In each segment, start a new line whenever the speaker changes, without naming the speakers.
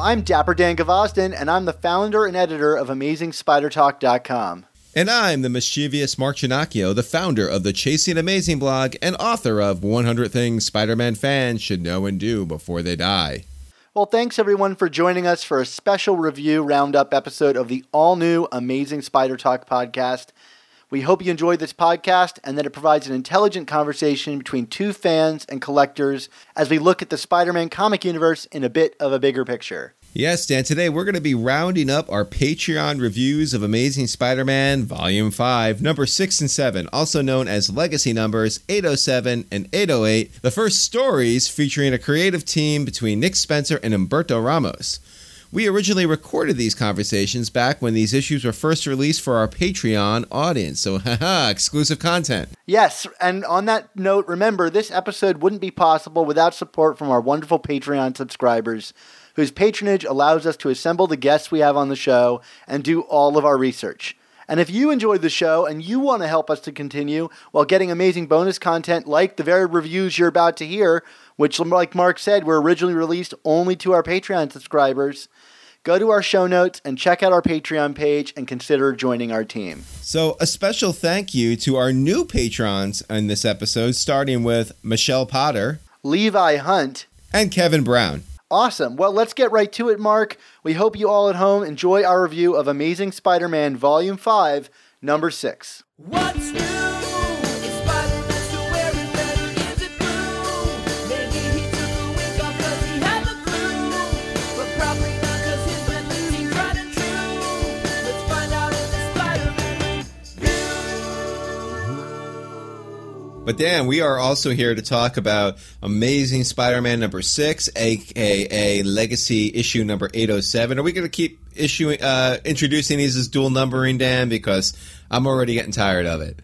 I'm Dapper Dan Gvozden, and I'm the founder and editor of AmazingSpiderTalk.com.
And I'm the mischievous Mark Ginocchio, the founder of the Chasing Amazing blog and author of 100 Things Spider Man fans should know and do before they die.
Well, thanks everyone for joining us for a special review roundup episode of the all new Amazing Spider Talk podcast. We hope you enjoyed this podcast and that it provides an intelligent conversation between two fans and collectors as we look at the Spider Man comic universe in a bit of a bigger picture.
Yes, Dan, today we're going to be rounding up our Patreon reviews of Amazing Spider Man Volume 5, number 6 and 7, also known as Legacy Numbers 807 and 808, the first stories featuring a creative team between Nick Spencer and Humberto Ramos. We originally recorded these conversations back when these issues were first released for our Patreon audience, so haha, exclusive content.
Yes, and on that note, remember this episode wouldn't be possible without support from our wonderful Patreon subscribers, whose patronage allows us to assemble the guests we have on the show and do all of our research. And if you enjoyed the show and you want to help us to continue while getting amazing bonus content like the very reviews you're about to hear, which, like Mark said, were originally released only to our Patreon subscribers, go to our show notes and check out our Patreon page and consider joining our team.
So, a special thank you to our new patrons in this episode, starting with Michelle Potter
Levi Hunt,
and Kevin Brown.
Awesome. Well, let's get right to it, Mark. We hope you all at home enjoy our review of Amazing Spider Man Volume 5, Number 6.
What's new? But
Dan, we are also here to talk about Amazing Spider-Man number six, aka Legacy issue number eight oh seven. Are we going to keep issuing, uh, introducing these as dual numbering, Dan? Because I'm already getting tired of it.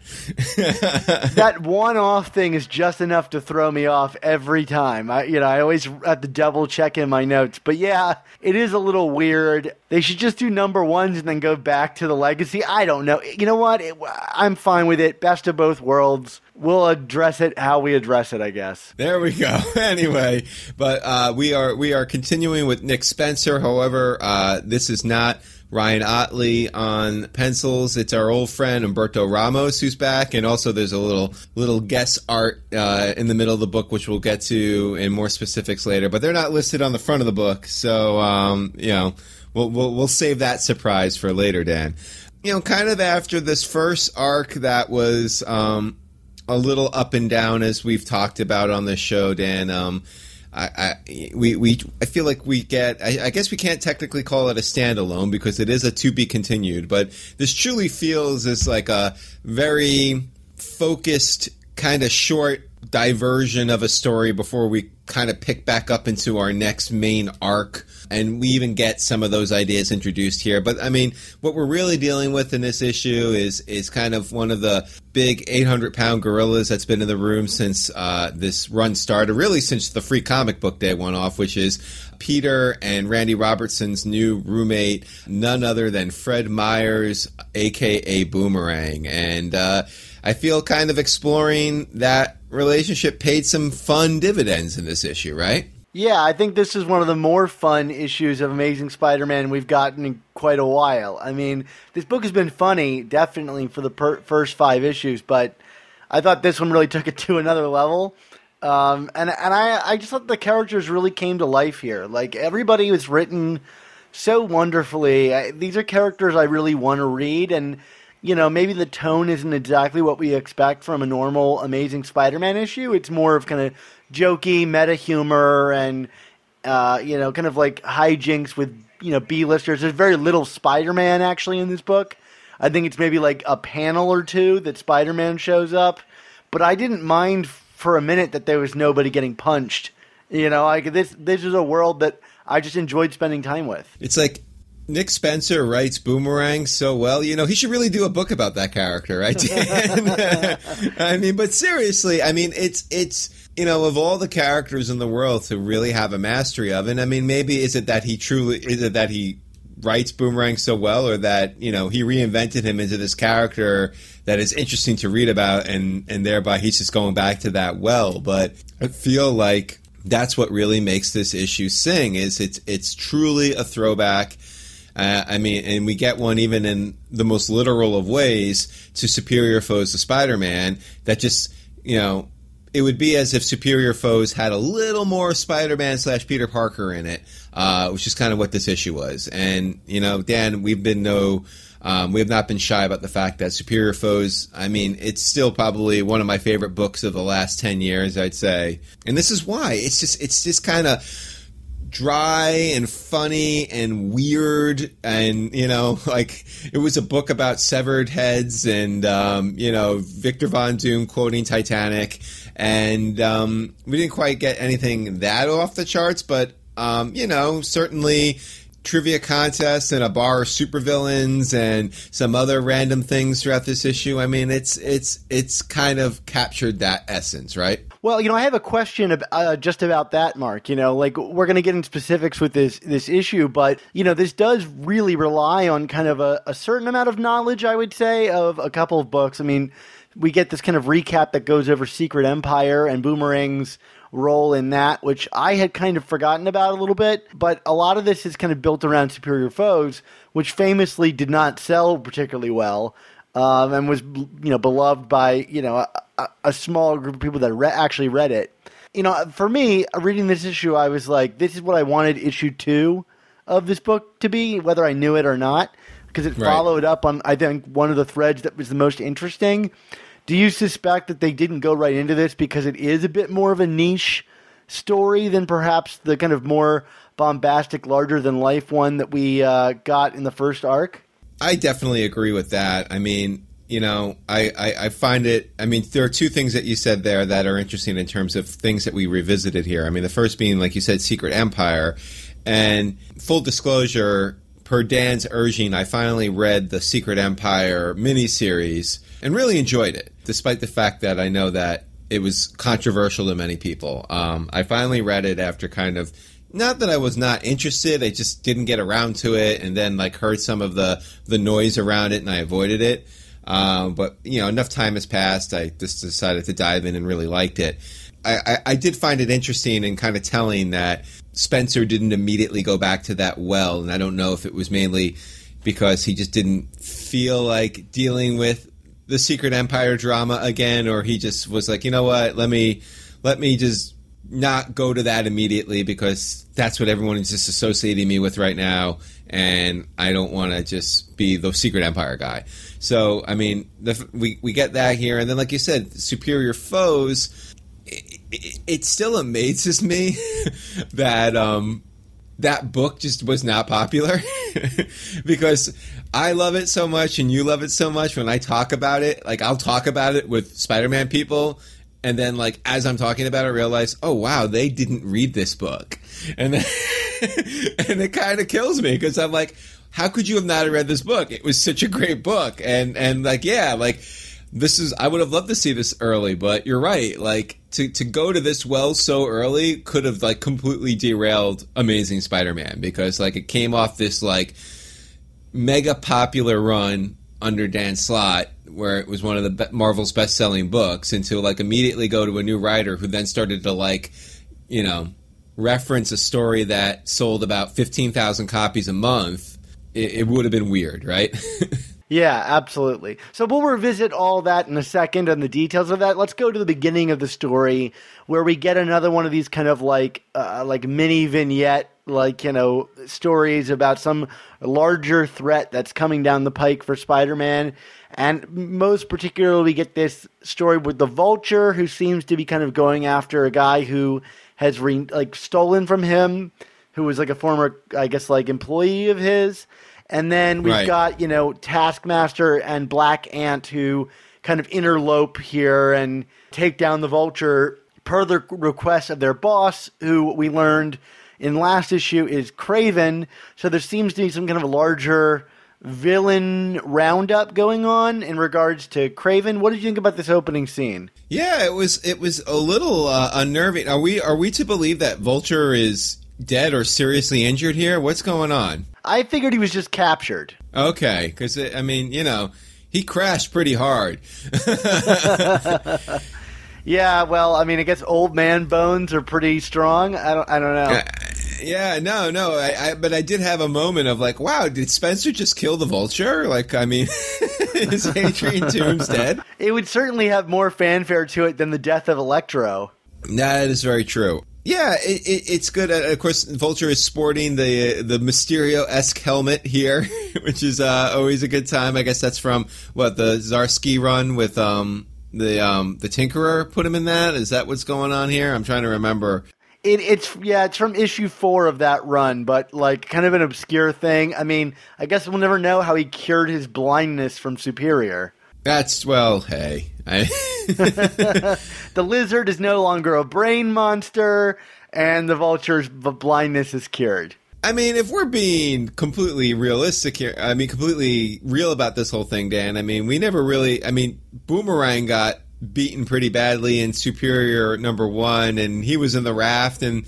that one-off thing is just enough to throw me off every time. I, you know, I always have to double check in my notes. But yeah, it is a little weird. They should just do number ones and then go back to the legacy. I don't know. You know what? It, I'm fine with it. Best of both worlds. We'll address it how we address it, I guess.
There we go. anyway, but uh, we are we are continuing with Nick Spencer. However, uh, this is not Ryan Ottley on pencils. It's our old friend Humberto Ramos who's back, and also there's a little little guest art uh, in the middle of the book, which we'll get to in more specifics later. But they're not listed on the front of the book, so um, you know we'll, we'll we'll save that surprise for later, Dan. You know, kind of after this first arc that was um, a little up and down, as we've talked about on the show, Dan. Um, I, I, we, we, I feel like we get. I, I, guess we can't technically call it a standalone because it is a to be continued. But this truly feels as like a very focused, kind of short diversion of a story before we kind of pick back up into our next main arc. And we even get some of those ideas introduced here. But I mean, what we're really dealing with in this issue is is kind of one of the big 800 pound gorillas that's been in the room since uh, this run started, really since the free comic book day went off, which is Peter and Randy Robertson's new roommate, none other than Fred Myers, aka Boomerang. And uh, I feel kind of exploring that relationship paid some fun dividends in this issue, right?
Yeah, I think this is one of the more fun issues of Amazing Spider-Man we've gotten in quite a while. I mean, this book has been funny, definitely for the per- first five issues, but I thought this one really took it to another level. Um, and and I I just thought the characters really came to life here. Like everybody was written so wonderfully. I, these are characters I really want to read, and you know, maybe the tone isn't exactly what we expect from a normal Amazing Spider-Man issue. It's more of kind of jokey meta humor and uh, you know, kind of like hijinks with you know B-listers. There's very little Spider-Man actually in this book. I think it's maybe like a panel or two that Spider-Man shows up, but I didn't mind for a minute that there was nobody getting punched. You know, like this this is a world that I just enjoyed spending time with.
It's like Nick Spencer writes Boomerang so well. You know, he should really do a book about that character, right? Uh, I mean, but seriously, I mean, it's it's you know, of all the characters in the world to really have a mastery of, and I mean, maybe is it that he truly is it that he writes Boomerang so well, or that you know he reinvented him into this character that is interesting to read about, and and thereby he's just going back to that well. But I feel like that's what really makes this issue sing is it's it's truly a throwback. Uh, I mean, and we get one even in the most literal of ways to Superior Foes to Spider-Man. That just you know it would be as if Superior Foes had a little more Spider-Man slash Peter Parker in it, uh, which is kind of what this issue was. And you know, Dan, we've been no. Um, we have not been shy about the fact that Superior Foes, I mean, it's still probably one of my favorite books of the last 10 years, I'd say. And this is why. It's just, it's just kind of dry and funny and weird and you know like it was a book about severed heads and um, you know victor von doom quoting titanic and um, we didn't quite get anything that off the charts but um, you know certainly trivia contests and a bar of supervillains and some other random things throughout this issue. I mean, it's it's it's kind of captured that essence, right?
Well, you know, I have a question uh, just about that, Mark. You know, like we're going to get into specifics with this this issue, but you know, this does really rely on kind of a, a certain amount of knowledge, I would say, of a couple of books. I mean, we get this kind of recap that goes over Secret Empire and Boomerang's role in that, which I had kind of forgotten about a little bit. But a lot of this is kind of built around Superior Foes, which famously did not sell particularly well. Um, and was you know beloved by you know a, a small group of people that re- actually read it. You know, for me, reading this issue, I was like, this is what I wanted issue two of this book to be, whether I knew it or not, because it
Right.
followed up on I think one of the threads that was the most interesting. Do you suspect that they didn't go right into this because it is a bit more of a niche story than perhaps the kind of more bombastic, larger than life one that we uh, got in the first arc?
I definitely agree with that. I mean, you know, I, I, I find it. I mean, there are two things that you said there that are interesting in terms of things that we revisited here. I mean, the first being, like you said, Secret Empire. And full disclosure, per Dan's urging, I finally read the Secret Empire miniseries and really enjoyed it, despite the fact that I know that it was controversial to many people. Um, I finally read it after kind of not that I was not interested, I just didn't get around to it, and then like heard some of the the noise around it, and I avoided it. Um, but you know, enough time has passed. I just decided to dive in and really liked it. I, I, I did find it interesting and kind of telling that Spencer didn't immediately go back to that well, and I don't know if it was mainly because he just didn't feel like dealing with the Secret Empire drama again, or he just was like, you know what, let me let me just not go to that immediately because that's what everyone is just associating me with right now, and I don't want to just be the Secret Empire guy. So, I mean, the, we we get that here, and then, like you said, superior foes. It, it, it still amazes me that um, that book just was not popular because I love it so much and you love it so much. When I talk about it, like I'll talk about it with Spider-Man people, and then like as I'm talking about it, I realize, oh wow, they didn't read this book, and then, and it kind of kills me because I'm like, how could you have not read this book? It was such a great book, and and like yeah, like this is I would have loved to see this early, but you're right. Like to to go to this well so early could have like completely derailed Amazing Spider-Man because like it came off this like mega popular run under Dan Slott where it was one of the be- Marvel's best-selling books and to like immediately go to a new writer who then started to like you know reference a story that sold about 15,000 copies a month it, it would have been weird right
Yeah, absolutely. So we'll revisit all that in a second and the details of that. Let's go to the beginning of the story where we get another one of these kind of like uh, like mini vignette like you know stories about some larger threat that's coming down the pike for Spider-Man. And most particularly, we get this story with the Vulture, who seems to be kind of going after a guy who has re- like stolen from him, who was like a former, I guess, like employee of his. And then we've
Right.
got you know Taskmaster and Black Ant who kind of interlope here and take down the Vulture per the request of their boss, who we learned in last issue is Kraven. So there seems to be some kind of a larger villain roundup going on in regards to Kraven. What did you think about this opening scene?
Yeah, it was it was a little uh, unnerving. Are we are we to believe that Vulture is dead or seriously injured here? What's going on?
I figured he was just captured.
Okay, because I mean, you know, he crashed pretty hard.
Yeah, well, I mean, I guess old man bones are pretty strong. I don't, I don't know.
Yeah, no, no, I, I, but I did have a moment of like, wow, did Spencer just kill the Vulture? Like, I mean, is Adrian Toomes dead?
It would certainly have more fanfare to it than the death of Electro.
That is very true. Yeah, it, it, it's good. Uh, of course, Vulture is sporting the the Mysterio esque helmet here, which is uh, always a good time. I guess that's from what the Zdarsky run with um, the um, the Tinkerer put him in that. Is that what's going on here? I'm trying to remember.
It, it's yeah, it's from issue four of that run, but like kind of an obscure thing. I mean, I guess we'll never know how he cured his blindness from Superior.
That's well, hey, I,
The lizard is no longer a brain monster, and the vulture's blindness is cured.
I mean, if we're being completely realistic here, I mean, completely real about this whole thing, Dan. I mean, we never really. I mean, Boomerang got beaten pretty badly in Superior number one, and he was in the raft, and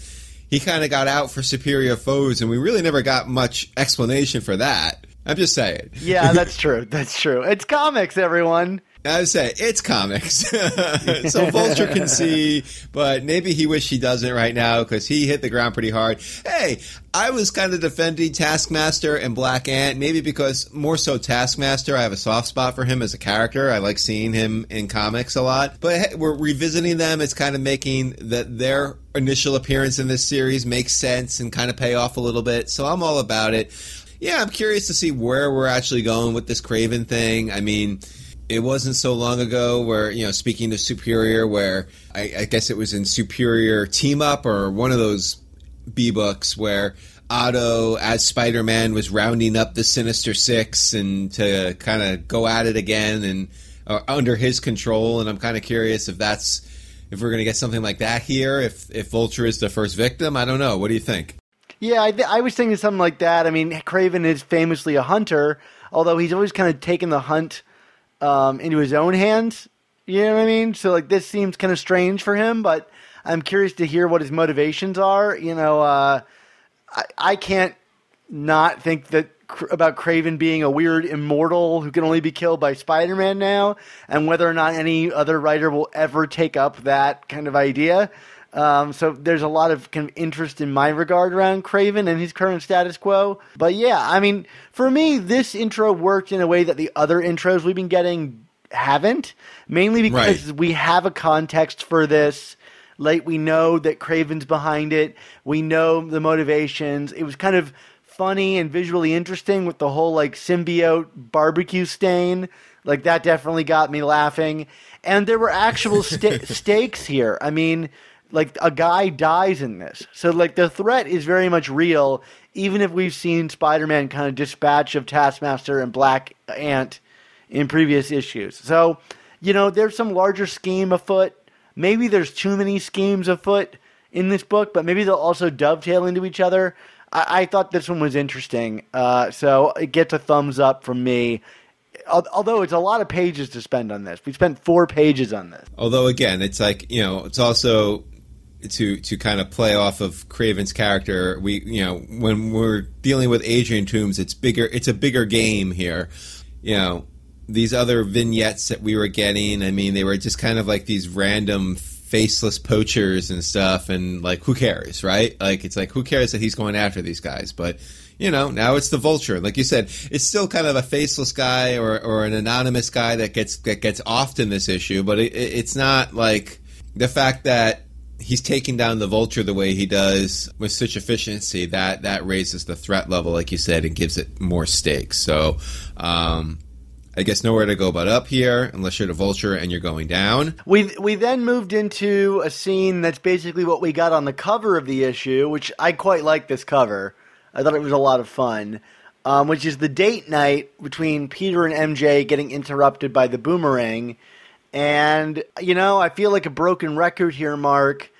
he kind of got out for Superior foes, and we really never got much explanation for that. I'm just saying.
Yeah, that's true. That's true. It's comics, everyone.
I would say it's comics, so Vulture can see, but maybe he wish he doesn't right now because he hit the ground pretty hard. Hey, I was kind of defending Taskmaster and Black Ant, maybe because more so Taskmaster. I have a soft spot for him as a character. I like seeing him in comics a lot, but hey, we're revisiting them. It's kind of making that their initial appearance in this series make sense and kind of pay off a little bit. So I'm all about it. Yeah, I'm curious to see where we're actually going with this Kraven thing. I mean it wasn't so long ago where you know speaking to superior where I, I guess it was in superior team up or one of those b books where otto as spider-man was rounding up the sinister six and to kind of go at it again and uh, under his control. And i'm kind of curious if that's if we're going to get something like that here if if vulture is the first victim? I don't know. What do you think?
Yeah, I, th- I was thinking something like that. I mean, Kraven is famously a hunter, although he's always kind of taken the hunt um, into his own hands. You know what I mean? So like this seems kind of strange for him, but I'm curious to hear what his motivations are. You know, uh, I, I can't not think that about Kraven being a weird immortal who can only be killed by Spider-Man now, and whether or not any other writer will ever take up that kind of idea. Um, so there's a lot of kind of interest in my regard around Kraven and his current status quo. But yeah, I mean, for me, this intro worked in a way that the other intros we've been getting haven't. Mainly because
Right.
we have a context for this. Like we know that Kraven's behind it. We know the motivations. It was kind of funny and visually interesting with the whole like symbiote barbecue stain. Like that definitely got me laughing. And there were actual sta- stakes here. I mean, like a guy dies in this. So like the threat is very much real even if we've seen Spider-Man kind of dispatch of Taskmaster and Black Ant in previous issues. So, you know, there's some larger scheme afoot. Maybe there's too many schemes afoot in this book, but maybe they'll also dovetail into each other. I, I thought this one was interesting, uh, so it gets a thumbs up from me. Although it's a lot of pages to spend on this, we spent four pages on this.
Although again, it's like you know, it's also to to kind of play off of Kraven's character. We you know when we're dealing with Adrian Toomes, it's bigger. It's a bigger game here. You know these other vignettes that we were getting. I mean, they were just kind of like these random faceless poachers and stuff and like who cares right like it's like who cares that he's going after these guys but you know now it's the vulture like you said it's still kind of a faceless guy or, or an anonymous guy that gets that gets off in this issue but it, it- it's not like the fact that he's taking down the vulture the way he does with such efficiency that that raises the threat level, like you said, and gives it more stakes. So, um, I guess nowhere to go but up here, unless you're the vulture and you're going down.
We we then moved into a scene that's basically what we got on the cover of the issue, which I quite like this cover. I thought it was a lot of fun. Um, which is the date night between Peter and MJ getting interrupted by the boomerang. And, you know, I feel like a broken record here, Mark,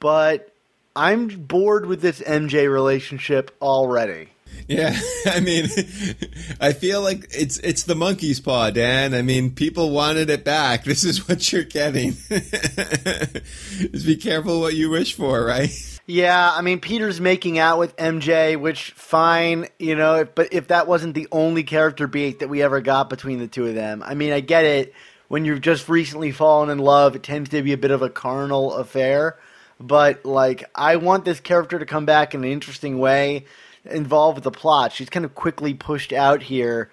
but I'm bored with this MJ relationship already.
Yeah, I mean, I feel like it's it's the monkey's paw, Dan. I mean, people wanted it back. This is what you're getting. Just be careful what you wish for, right?
Yeah, I mean, Peter's making out with MJ, which fine, you know, but if that wasn't the only character beat that we ever got between the two of them, I mean, I get it. When you've just recently fallen in love, it tends to be a bit of a carnal affair. But like, I want this character to come back in an interesting way, involved with the plot. She's kind of quickly pushed out here,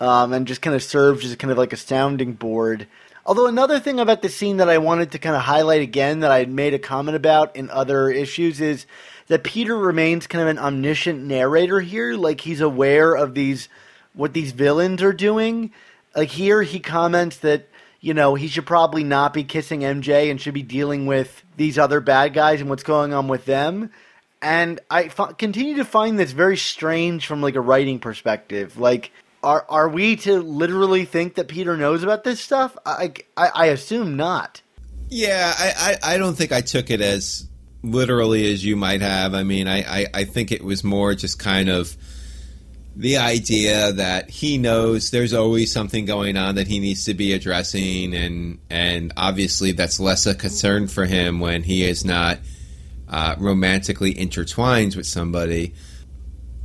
um, and just kind of serves as kind of like a sounding board. Although another thing about the scene that I wanted to kind of highlight again that I had made a comment about in other issues is that Peter remains kind of an omniscient narrator here. Like he's aware of these what these villains are doing. Like here he comments that you know he should probably not be kissing MJ and should be dealing with these other bad guys and what's going on with them. And I f- continue to find this very strange from like a writing perspective. Like are are we to literally think that Peter knows about this stuff? I I, I assume not.
Yeah, I, I, I, don't think I took it as literally as you might have. I mean, I, I, I think it was more just kind of the idea that he knows there's always something going on that he needs to be addressing, and and obviously that's less a concern for him when he is not uh, romantically intertwined with somebody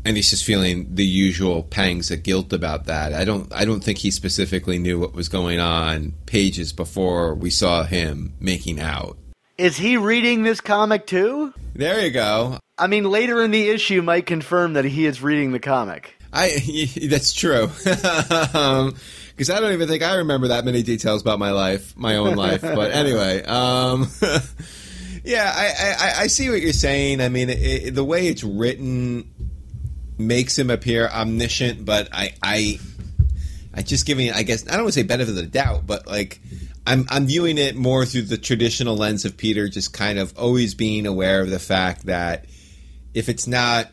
and he's just feeling the usual pangs of guilt about that. I don't I don't think he specifically knew what was going on pages before we saw him making out.
Is he reading this comic too?
There you go.
I mean, later in the issue might confirm that he is reading the comic.
I that's true. um, because I don't even think I remember that many details about my life, my own life. But anyway, um, yeah, I, I, I, see what you're saying. I mean, it, it, the way it's written makes him appear omniscient, but I I I just giving I guess I don't want to say benefit of the doubt, but like I'm I'm viewing it more through the traditional lens of Peter just kind of always being aware of the fact that if it's not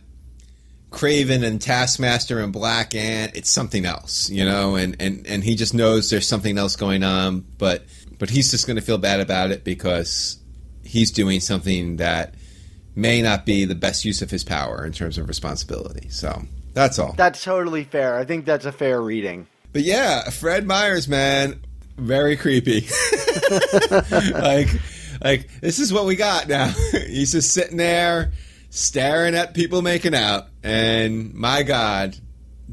Kraven and Taskmaster and Black Ant, it's something else, you know, and, and, and he just knows there's something else going on, but but he's just gonna feel bad about it because he's doing something that may not be the best use of his power in terms of responsibility. So that's all.
That's totally fair. I think that's a fair reading.
But yeah, Fred Myers, man, very creepy. like, like this is what we got now. He's just sitting there staring at people making out, and my God,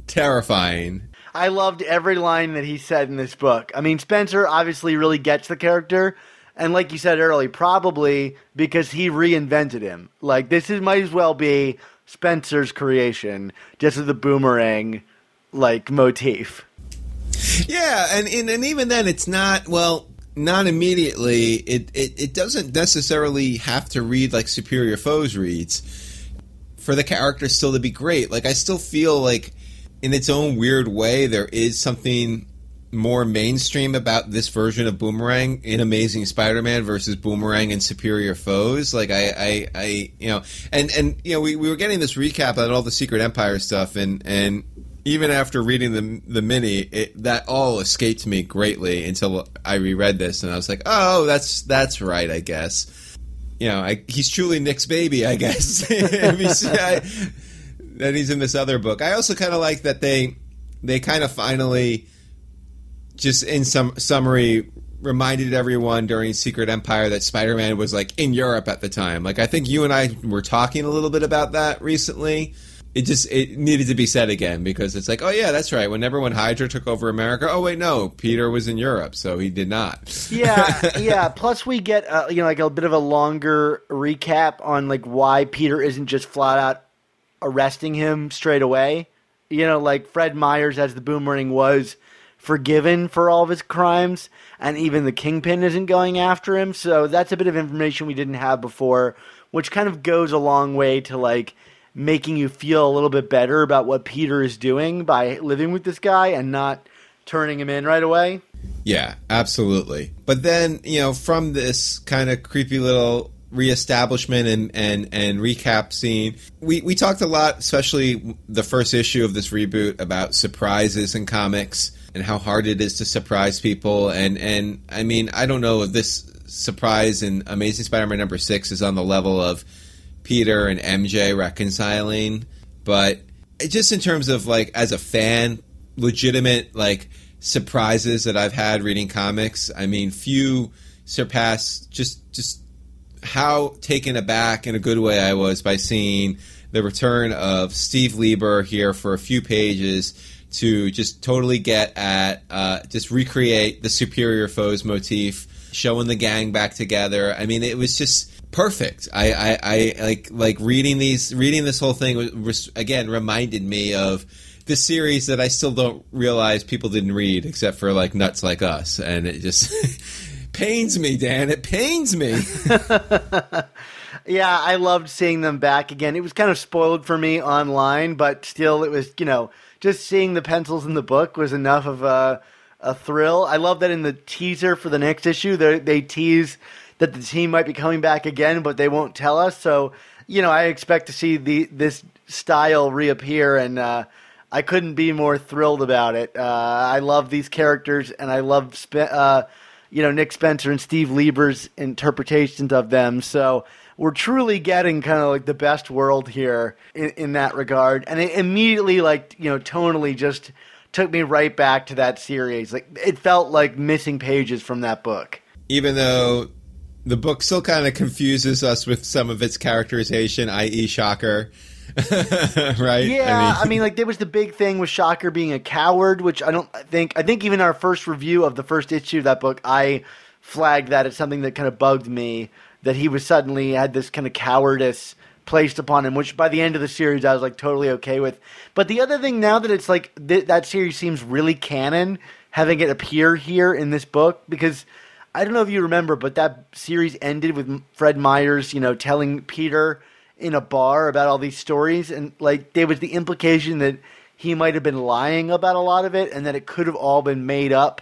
terrifying.
I loved every line that he said in this book. I mean, Spencer obviously really gets the character, and like you said early, probably because he reinvented him. Like this is might as well be Spencer's creation, just with the boomerang like motif.
Yeah, and, and and even then, it's not well. Not immediately. It, it it doesn't necessarily have to read like Superior Foes reads for the character still to be great. Like I still feel like, in its own weird way, there is something more mainstream about this version of Boomerang in Amazing Spider-Man versus Boomerang and Superior Foes. Like I, I, I you know, and and you know, we, we were getting this recap on all the Secret Empire stuff, and and even after reading the the mini, it, that all escaped me greatly until I reread this, and I was like, oh, that's that's right, I guess. You know, I, he's truly Nick's baby, I guess. That he's in this other book. I also kind of like that they they kind of finally just in some summary reminded everyone during Secret Empire that Spider-Man was like in Europe at the time. Like I think you and I were talking a little bit about that recently. It just it needed to be said again because it's like, oh yeah, that's right. Whenever when Hydra took over America, oh wait, no, Peter was in Europe, so he did not.
yeah, yeah. Plus, we get uh, you know like a bit of a longer recap on like why Peter isn't just flat out arresting him straight away. You know, like Fred Myers as the Boomerang was forgiven for all of his crimes, and even the Kingpin isn't going after him. So that's a bit of information we didn't have before, which kind of goes a long way to like making you feel a little bit better about what Peter is doing by living with this guy and not turning him in right away.
Yeah, absolutely. But then, you know, from this kind of creepy little reestablishment and, and, and recap scene, we, we talked a lot, especially the first issue of this reboot, about surprises in comics and how hard it is to surprise people. And, and I mean, I don't know if this surprise in Amazing Spider Man number six is on the level of Peter and MJ reconciling, but just in terms of like, as a fan, legitimate, like, surprises that I've had reading comics. I mean, few surpass just just how taken aback in a good way I was by seeing the return of Steve Lieber here for a few pages to just totally get at uh, just recreate the superior foes motif, showing the gang back together. I mean, it was just perfect. I, I, I like like reading these reading this whole thing was, again reminded me of this series that I still don't realize people didn't read except for like nuts like us, and it just pains me, Dan. It pains me.
yeah, I loved seeing them back again. It was kind of spoiled for me online, but still, it was you know just seeing the pencils in the book was enough of a a thrill. I love that in the teaser for the next issue, they they tease that the team might be coming back again, but they won't tell us. So you know, I expect to see the this style reappear and. Uh, I couldn't be more thrilled about it. Uh, I love these characters, and I love Spe- uh, you know Nick Spencer and Steve Lieber's interpretations of them. So we're truly getting kind of like the best world here in, in that regard, and it immediately like you know tonally just took me right back to that series. Like it felt like missing pages from that book.
Even though the book still kind of confuses us with some of its characterization, i.e., Shocker. right?
Yeah, I mean, I mean, like there was the big thing with Shocker being a coward, which I don't think. I think even our first review of the first issue of that book, I flagged that as something that kind of bugged me that he was suddenly had this kind of cowardice placed upon him, which by the end of the series I was like totally okay with. But the other thing now that it's like th- that series seems really canon, having it appear here in this book because. I don't know if you remember, but that series ended with Fred Myers, you know, telling Peter in a bar about all these stories, and like there was the implication that he might have been lying about a lot of it, and that it could have all been made up,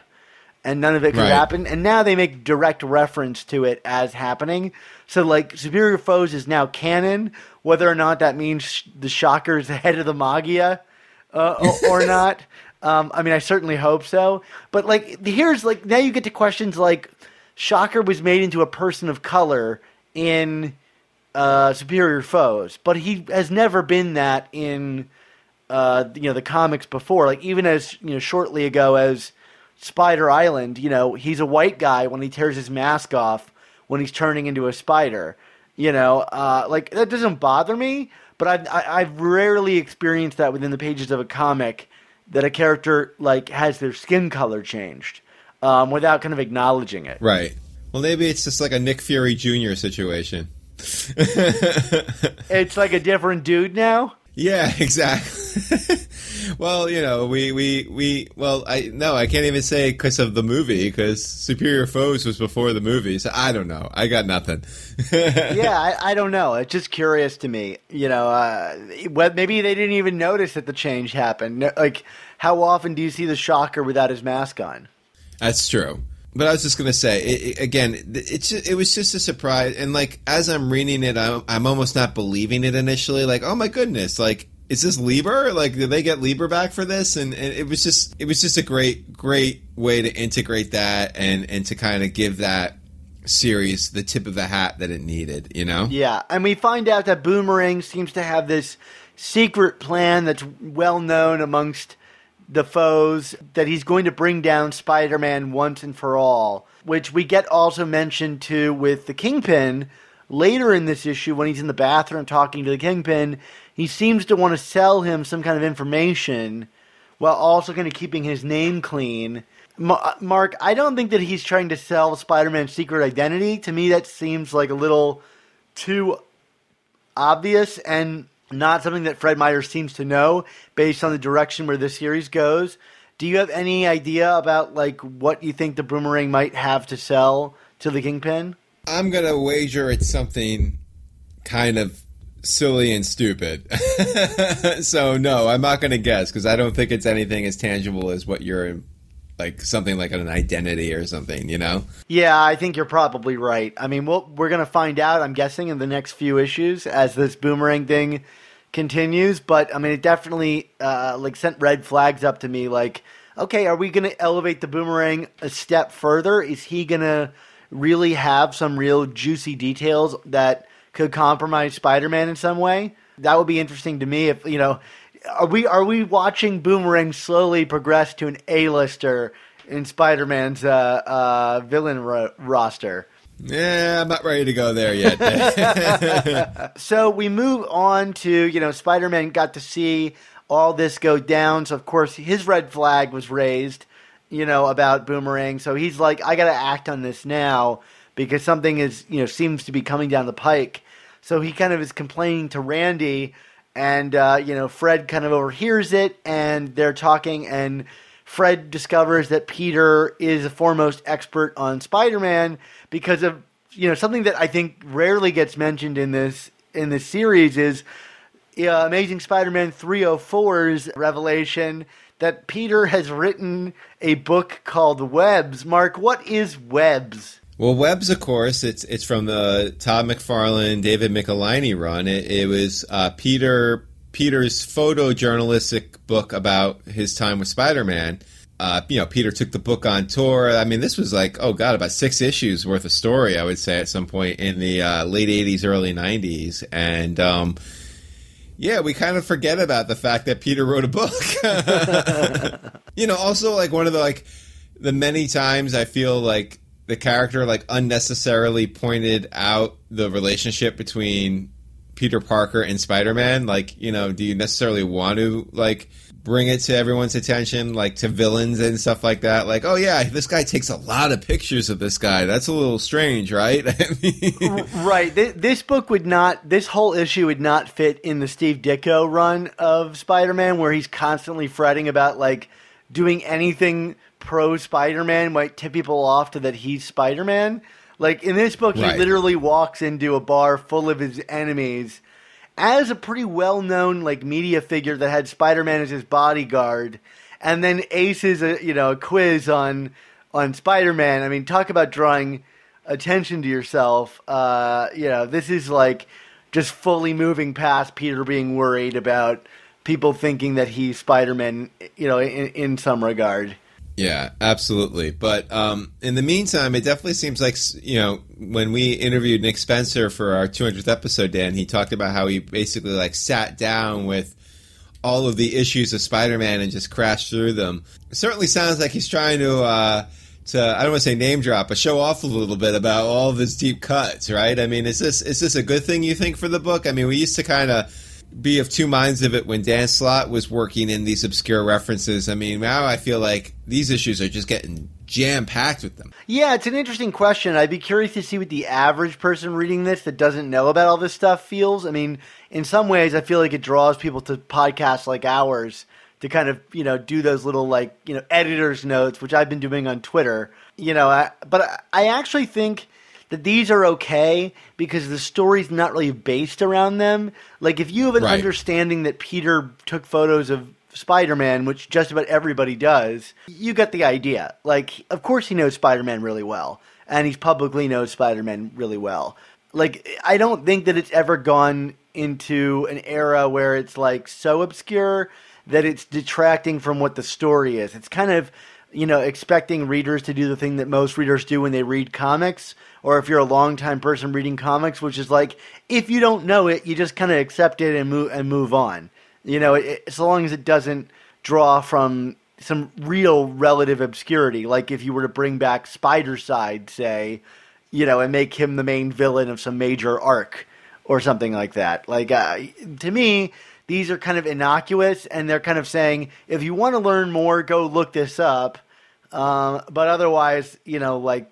and none of it could
Right.
happen. And now they make direct reference to it as happening. So like Superior Foes is now canon, whether or not that means the Shocker is the head of the Maggia uh, or, or not. Um, I mean, I certainly hope so. But like, here's like now you get to questions like Shocker was made into a person of color in uh, Superior Foes, but he has never been that in uh, you know the comics before. Like even as you know shortly ago as Spider Island, you know he's a white guy when he tears his mask off when he's turning into a spider. You know, uh, like that doesn't bother me, but I've, I, I've rarely experienced that within the pages of a comic that a character like has their skin color changed um, without kind of acknowledging it.
right. Well, maybe it's just like a Nick Fury Jr. situation.
It's like a different dude now.
Yeah, exactly. well, you know, we, we, we, well, I, no, I can't even say because of the movie, because Superior Foes was before the movie, so I don't know. I got nothing.
yeah, I, I don't know. It's just curious to me. You know, uh, what, maybe they didn't even notice that the change happened. Like, how often do you see the Shocker without his mask on?
That's true. But I was just gonna say it, it- again. It's it was just a surprise, and like as I'm reading it, I'm, I'm almost not believing it initially. Like, oh my goodness, like is this Lieber? Like, did they get Lieber back for this? And, and it was just it was just a great great way to integrate that and and to kind of give that series the tip of the hat that it needed. You know?
Yeah, and we find out that Boomerang seems to have this secret plan that's well known amongst the foes that he's going to bring down Spider-Man once and for all, which we get also mentioned too with the Kingpin later in this issue when he's in the bathroom talking to the Kingpin. He seems to want to sell him some kind of information while also kind of keeping his name clean. Mark, I don't think that he's trying to sell Spider-Man's secret identity. To me, that seems like a little too obvious and not something that Fred Myers seems to know based on the direction where this series goes. Do you have any idea about like what you think the boomerang might have to sell to the kingpin?
I'm gonna wager it's something kind of silly and stupid. so no, I'm not gonna guess because I don't think it's anything as tangible as what you're like something like an identity or something, you know?
Yeah, I think you're probably right. I mean, we'll, we're going to find out, I'm guessing, in the next few issues as this boomerang thing continues. But I mean, it definitely uh, like sent red flags up to me. Like, okay, are we going to elevate the boomerang a step further? Is he going to really have some real juicy details that could compromise Spider-Man in some way? That would be interesting to me. If you know, are we are we watching Boomerang slowly progress to an A-lister in Spider-Man's uh, uh, villain ro- roster?
Yeah, I'm not ready to go there yet.
so we move on to you know Spider-Man got to see all this go down. So of course his red flag was raised, you know about Boomerang. So he's like, I got to act on this now because something is you know seems to be coming down the pike. So he kind of is complaining to Randy and uh, you know Fred kind of overhears it, and they're talking, and Fred discovers that Peter is a foremost expert on Spider-Man because of you know something that I think rarely gets mentioned in this in this series is uh, Amazing Spider-Man 304's revelation that Peter has written a book called Webs. Mark, what is Webs?
Well, Webs, of course, it's it's from the Todd McFarlane, David Michelinie run. It, it was uh, Peter Peter's photojournalistic book about his time with Spider-Man. Uh, you know, Peter took the book on tour. I mean, this was like, oh god, about six issues worth of story. I would say at some point in the uh, late '80s, early '90s, and um, yeah, we kind of forget about the fact that Peter wrote a book. you know, also like one of the like the many times I feel like the character like unnecessarily pointed out the relationship between Peter Parker and Spider-Man. Like, you know, do you necessarily want to like bring it to everyone's attention, like to villains and stuff like that? Like, oh yeah, this guy takes a lot of pictures of this guy. That's a little strange, right?
right. This book would not. This whole issue would not fit in the Steve Ditko run of Spider-Man, where he's constantly fretting about like doing anything pro Spider Man might tip people off to that he's Spider Man. Like in this book, right. he literally walks into a bar full of his enemies as a pretty well known like media figure that had Spider Man as his bodyguard, and then aces a you know a quiz on on Spider Man. I mean, talk about drawing attention to yourself. Uh, you know, this is like just fully moving past Peter being worried about people thinking that he's Spider Man. You know, in, in some regard.
Yeah, absolutely. But um, in the meantime, it definitely seems like you know when we interviewed Nick Spencer for our 200th episode, Dan, he talked about how he basically like sat down with all of the issues of Spider-Man and just crashed through them. It certainly sounds like he's trying to. Uh, to I don't want to say name drop, but show off a little bit about all of his deep cuts, right? I mean, is this is this a good thing you think for the book? I mean, we used to kind of be of two minds of it when Dan Slott was working in these obscure references. I mean, now I feel like these issues are just getting jam packed with them.
Yeah, it's an interesting question. I'd be curious to see what the average person reading this that doesn't know about all this stuff feels. I mean, in some ways, I feel like it draws people to podcasts like ours to kind of you know do those little like you know editor's notes, which I've been doing on Twitter. You know, I, but I actually think that these are okay because the story's not really based around them. Like if you have an right. understanding that Peter took photos of Spider-Man, which just about everybody does, you get the idea. Like of course he knows Spider-Man really well and he's publicly knows Spider-Man really well. Like I don't think that it's ever gone into an era where it's like so obscure that it's detracting from what the story is. It's kind of you know, expecting readers to do the thing that most readers do when they read comics, or if you're a longtime person reading comics, which is like if you don't know it, you just kind of accept it and move and move on. You know, it, so long as it doesn't draw from some real relative obscurity, like if you were to bring back Spidercide, say, you know, and make him the main villain of some major arc or something like that. Like uh, to me, these are kind of innocuous, and they're kind of saying if you want to learn more, go look this up. Um, but otherwise, you know, like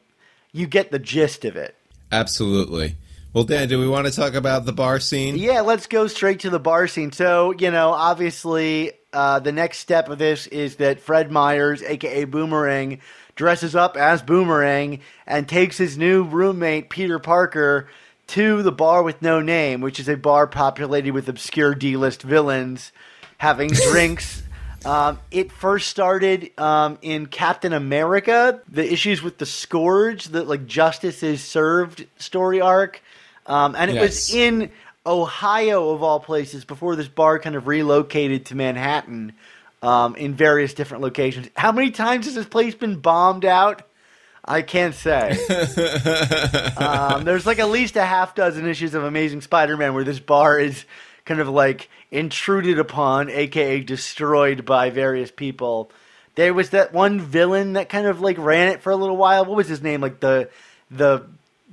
you get the gist of it.
Absolutely. Well, Dan, do we want to talk about the bar scene?
Yeah, let's go straight to the bar scene. So, you know, obviously, uh, the next step of this is that Fred Myers, aka Boomerang, dresses up as Boomerang and takes his new roommate Peter Parker to the bar with no name, which is a bar populated with obscure D-list villains having drinks. Um, it first started um, in Captain America, the issues with the Scourge, the like Justice is Served story arc, um, and it was in Ohio of all places before this bar kind of relocated to Manhattan um, in various different locations. How many times has this place been bombed out? I can't say. um, there's like at least a half dozen issues of Amazing Spider-Man where this bar is kind of like intruded upon, aka destroyed by various people. There was that one villain that kind of like ran it for a little while. What was his name? Like the the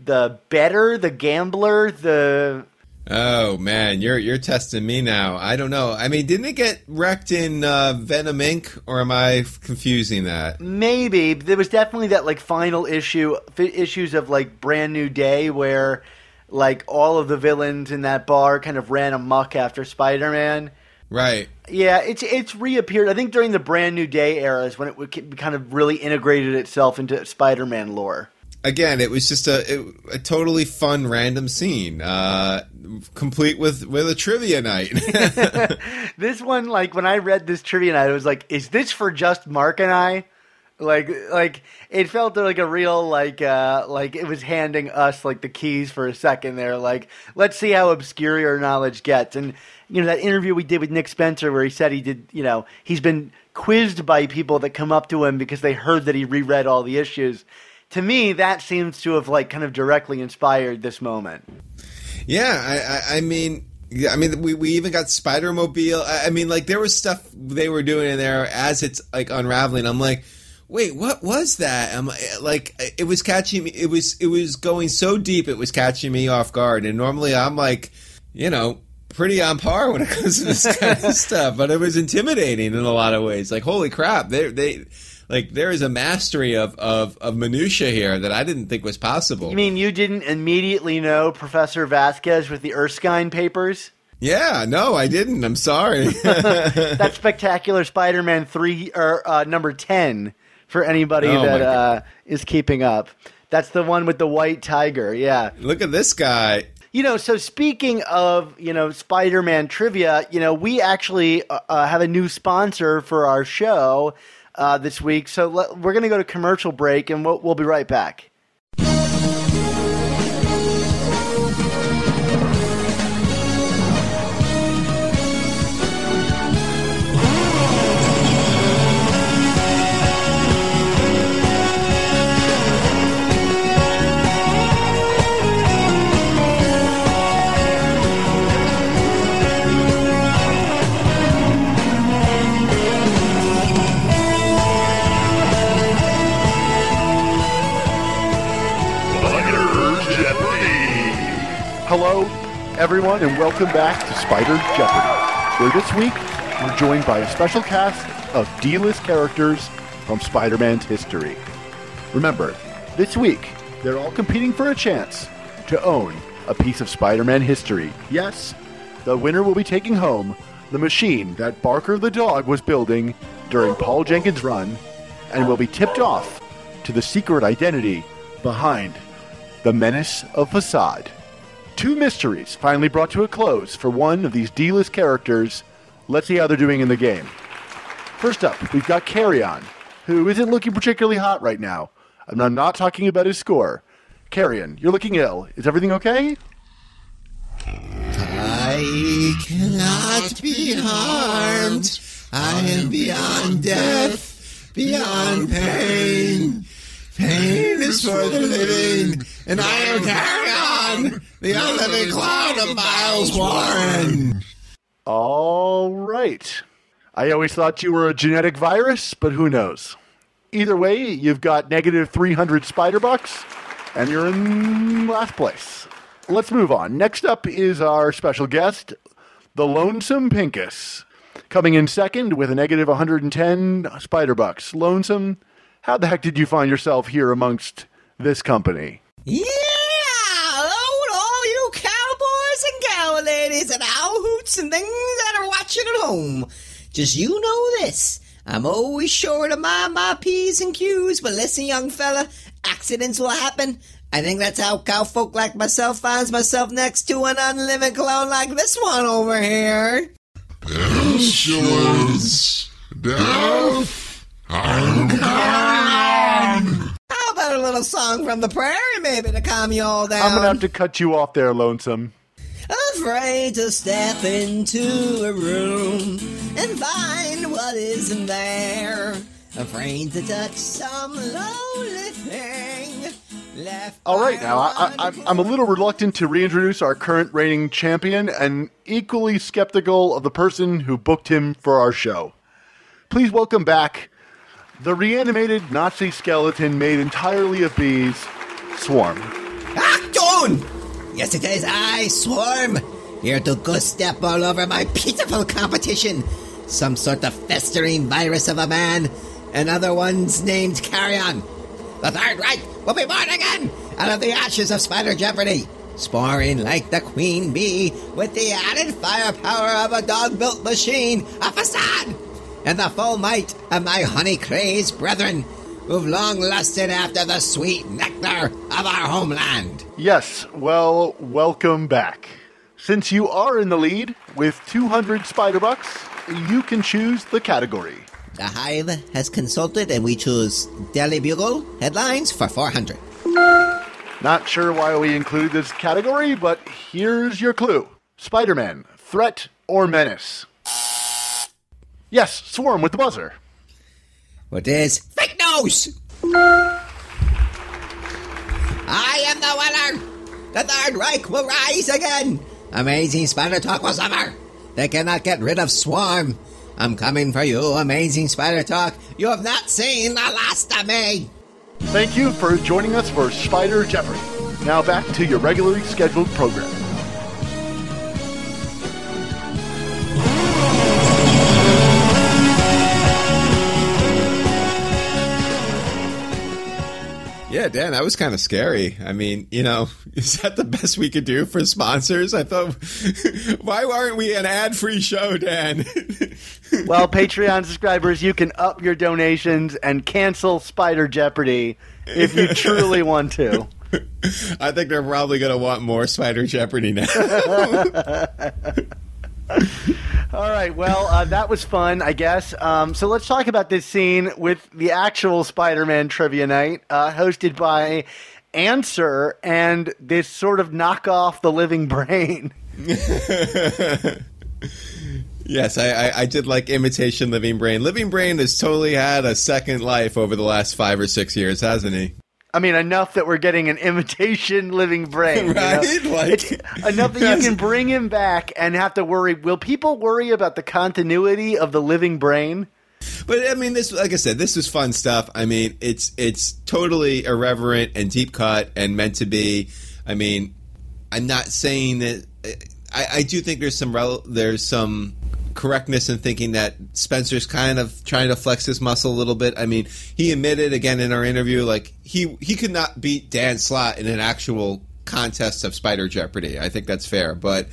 the better, the gambler, the
Oh man, you're you're testing me now. I don't know. I mean, didn't it get wrecked in uh, Venom Inc. or am I confusing that?
maybe there was definitely that like final issue f- issues of like brand new day where like all of the villains in that bar kind of ran amok after spider-man
Right.
yeah it's it's reappeared i think during the brand new day era is when it would kind of really integrated itself into spider-man lore
Again, it was just a, it, a totally fun random scene, uh, complete with with a trivia night.
this one like when i read this trivia night i was like is this for just mark and i like like it felt like a real like uh like it was handing us like the keys for a second there like let's see how obscure your knowledge gets and you know that interview we did with nick spencer where he said he did you know he's been quizzed by people that come up to him because they heard that he reread all the issues to me that seems to have like kind of directly inspired this moment
Yeah, I, I, I mean, yeah, I mean, we, we even got Spider Mobile. I, I mean, like there was stuff they were doing in there as it's like unraveling. I'm like, wait, what was that? I'm like- it was catching me. It was it was going so deep. It was catching me off guard. And normally I'm like, you know. Pretty on par when it comes to this kind of stuff, but it was intimidating in a lot of ways. Like, holy crap, they they like there is a mastery of of of minutia here that I didn't think was possible.
you mean you didn't immediately know professor vasquez with the erskine papers
Yeah, no, I didn't. I'm sorry.
that Spectacular Spider-Man three or uh, number ten for anybody
Oh,
that uh, is keeping up. That's the one with the white tiger. Yeah,
Look at this guy.
you know. So speaking of you know Spider-Man trivia, you know we actually uh, uh, have a new sponsor for our show uh, this week. So let, we're going to go to commercial break, and we'll, we'll be right back.
Hello, everyone, and welcome back to Spider Jeopardy, where this week we're joined by a special cast of D-list characters from Spider-Man's history. Remember, this week they're all competing for a chance to own a piece of Spider-Man history. Yes, the winner will be taking home the machine that Barker the dog was building during Paul Jenkins' run and will be tipped off to the secret identity behind the Menace of Facade. Two mysteries finally brought to a close for one of these D-list characters. Let's see how they're doing in the game. First up, we've got Carrion, who isn't looking particularly hot right now. I'm not talking about his score. Carrion, you're looking ill. Is everything okay?
I cannot be harmed. I am beyond death, beyond pain. Pain is for the living, and I am Carrion, the unliving clone of Miles Warren.
All right. I always thought you were a genetic virus, but who knows? Either way, you've got negative 300 spider bucks, and you're in last place. Let's move on. Next up is our special guest, the Lonesome Pinkus, coming in second with a negative 110 spider bucks. Lonesome, how the heck did you find yourself here amongst this company?
Yeah! Hello all you cowboys and gal ladies and owl hoots and things that are watching at home. Just you know this. I'm always sure to mind my P's and Q's, but listen, young fella, accidents will happen. I think that's how cowfolk like myself finds myself next to an unliving clone like this one over here.
Pestilence, death, carrion.
How about a little song from the prairie, maybe, to calm you all down?
I'm gonna have to cut you off there, lonesome.
Afraid to step into a room and find what isn't there. Afraid to touch some lonely thing left.
All right, now I, I, I'm- I'm a little reluctant to reintroduce our current reigning champion, and equally skeptical of the person who booked him for our show. Please welcome back the reanimated Nazi skeleton made entirely of bees, Swarm.
Achtung! Yes, it is I, Swarm, here to go step all over my pitiful competition. Some sort of festering virus of a man, and other ones named Carrion. The Third Reich will be born again out of the ashes of Spider Jeopardy, sporing like the queen bee with the added firepower of a dog-built machine, a facade, and the full might of my honey-crazed brethren who've long lusted after the sweet nectar of our homeland.
Yes, well, welcome back. Since you are in the lead with 200 spider bucks, you can choose the category.
The Hive has consulted and we choose Daily Bugle headlines for 400.
Not sure why we included this category, but here's your clue Spider Man, threat or menace? Yes, Swarm with the buzzer.
What is fake news? I am the winner! The Third Reich will rise again! Amazing Spider Talk was over! They cannot get rid of Swarm! I'm coming for you, Amazing Spider Talk! You have not seen the last of me!
Thank you for joining us for Spider Jeopardy. Now back to your regularly scheduled program.
Yeah, Dan, that was kind of scary. I mean, you know, is that the best we could do for sponsors? I thought, why aren't we an ad-free show, Dan?
Well, Patreon subscribers, you can up your donations and cancel Spider Jeopardy if you truly want to.
I think they're probably going to want more Spider Jeopardy now.
All right, well, uh, that was fun, I guess. Um, so let's talk about this scene with the actual Spider Man trivia night, uh, hosted by Answer and this sort of knockoff The Living Brain.
yes, I, I, I did like imitation Living Brain. Living Brain has totally had a second life over the last five or six years, hasn't he?
I mean, enough that we're getting an imitation living brain. you know?
Right? Like-
enough that you can bring him back and have to worry. Will people worry about the continuity of the living brain?
But I mean, this, like I said, this was fun stuff. I mean, it's it's totally irreverent and deep cut and meant to be. I mean, I'm not saying that. I, I do think there's some rel- there's some correctness in thinking that Spencer's kind of trying to flex his muscle a little bit. I mean, he admitted again in our interview, like he he could not beat Dan Slott in an actual contest of Spider Jeopardy. I think that's fair, but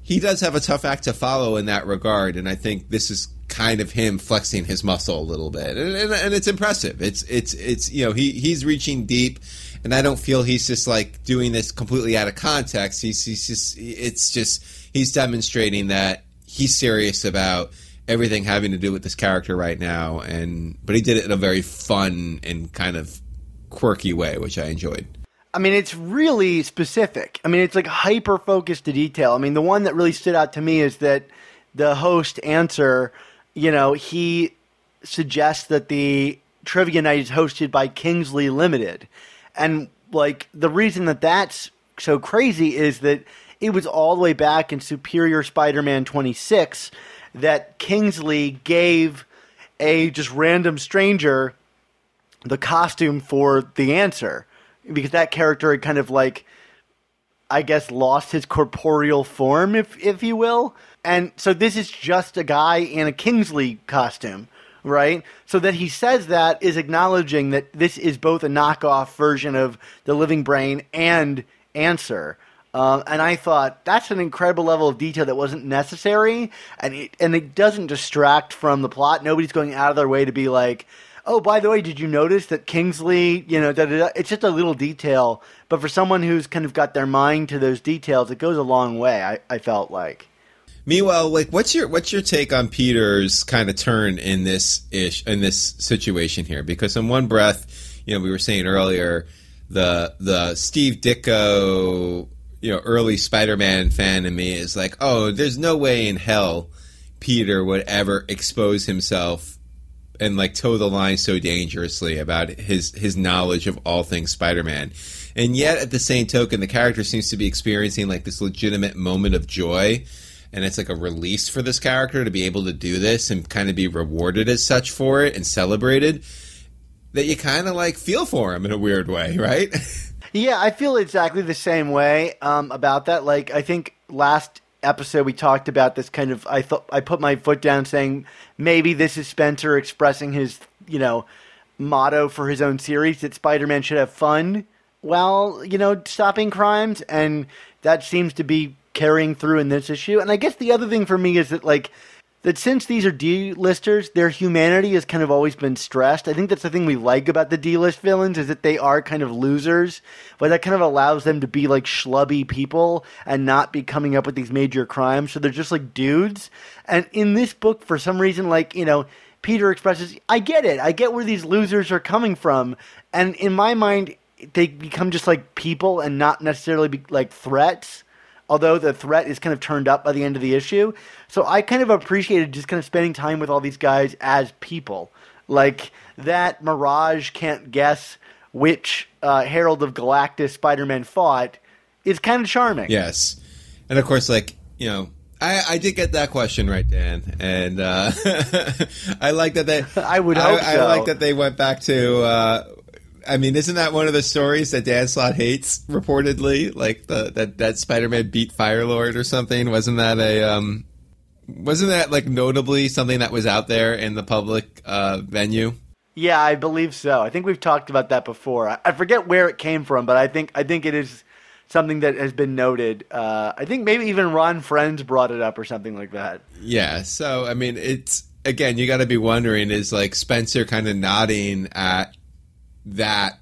he does have a tough act to follow in that regard, and I think this is kind of him flexing his muscle a little bit, and, and, and it's impressive. It's it's it's you know he he's reaching deep, and I don't feel he's just like doing this completely out of context. He's he's just it's just he's demonstrating that he's serious about everything having to do with this character right now, and but he did it in a very fun and kind of quirky way, which I enjoyed.
I mean, it's really specific. I mean, it's like hyper focused to detail. I mean, the one that really stood out to me is that the host answer, you know, he suggests that the trivia night is hosted by Kingsley Limited. And like the reason that that's so crazy is that it was all the way back in Superior Spider-Man 26 that Kingsley gave a just random stranger the costume for the answer because that character had kind of like I guess lost his corporeal form if if you will. And so this is just a guy in a Kingsley costume, right? So that he says that is acknowledging that this is both a knockoff version of the Living Brain and Answer. Um, and I thought that's an incredible level of detail that wasn't necessary, and it and it doesn't distract from the plot. Nobody's going out of their way to be like, "Oh, by the way, did you notice that Kingsley?" You know, da, da, da. it's just a little detail, but for someone who's kind of got their mind to those details, it goes a long way. I, I felt like.
Meanwhile, like, what's your what's your take on Peter's kind of turn in this ish in this situation here? Because in one breath, you know, we were saying earlier, the the Steve Ditko, you know, early Spider-Man fan in me is like, oh, there's no way in hell Peter would ever expose himself and like toe the line so dangerously about his his knowledge of all things Spider-Man. And yet, at the same token, the character seems to be experiencing like this legitimate moment of joy and it's like a release for this character to be able to do this and kind of be rewarded as such for it and celebrated that you kind of like feel for him in a weird way, right?
Yeah, I feel exactly the same way um, about that. Like, I think last episode we talked about this kind of. I thought I put my foot down, saying maybe this is Spencer expressing his, you know, motto for his own series that Spider-Man should have fun while you know stopping crimes, and that seems to be carrying through in this issue. And I guess the other thing for me is that like that since these are D-listers, their humanity has kind of always been stressed. I think that's the thing we like about the D-list villains is that they are kind of losers, but that kind of allows them to be like schlubby people and not be coming up with these major crimes. So they're just like dudes. And in this book, for some reason, like, you know, Peter expresses, I get it. I get where these losers are coming from. And in my mind, they become just like people and not necessarily be, like threats although the threat is kind of turned up by the end of the issue. So I kind of appreciated just kind of spending time with all these guys as people. Like that Mirage can't guess which uh, Herald of Galactus Spider Man fought is kind of charming.
yes, and of course, like you know. I, I did get that question right, Dan, and uh, I like that they.
I would
I,
hope
I
so.
like that they went back to. Uh, I mean, isn't that one of the stories that Dan Slott hates? Reportedly, like the that that Spider-Man beat Firelord or something. Wasn't that a um? Wasn't that like notably something that was out there in the public uh, venue?
Yeah, I believe so. I think we've talked about that before. I, I forget where it came from, but I think I think it is something that has been noted. Uh, I think maybe even Ron Frenz brought it up or something like that.
Yeah. So I mean, it's again, you got to be wondering is like Spencer kind of nodding at that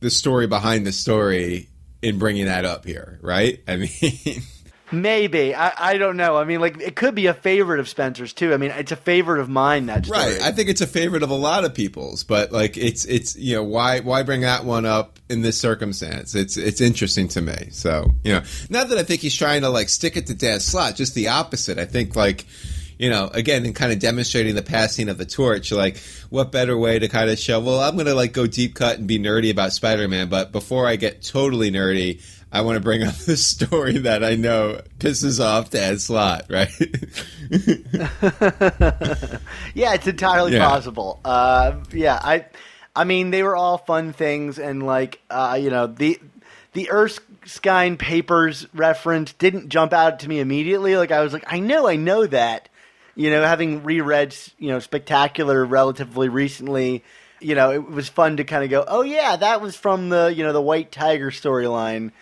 the story behind the story in bringing that up here, right? I mean,
Maybe I, I don't know. I mean, like it could be a favorite of Spencer's too. I mean, it's a favorite of mine. That story.
right? I think it's a favorite of a lot of people's, but like it's it's you know why why bring that one up in this circumstance? It's it's interesting to me. So you know, not that I think he's trying to like stick it to Dan Slott, just the opposite. I think like you know, again, in kind of demonstrating the passing of the torch, like what better way to kind of show, well, I'm going to like go deep cut and be nerdy about Spider Man, but before I get totally nerdy, I want to bring up this story that I know pisses off Dan Slott, right?
Yeah, it's entirely
Yeah.
possible. Uh, yeah, I, I mean, they were all fun things, and like, uh, you know, the the Erskine Papers reference didn't jump out to me immediately. Like, I was like, I know, I know that. You know, having reread, you know, Spectacular relatively recently, you know, it was fun to kind of go, oh yeah, that was from the you know the White Tiger storyline.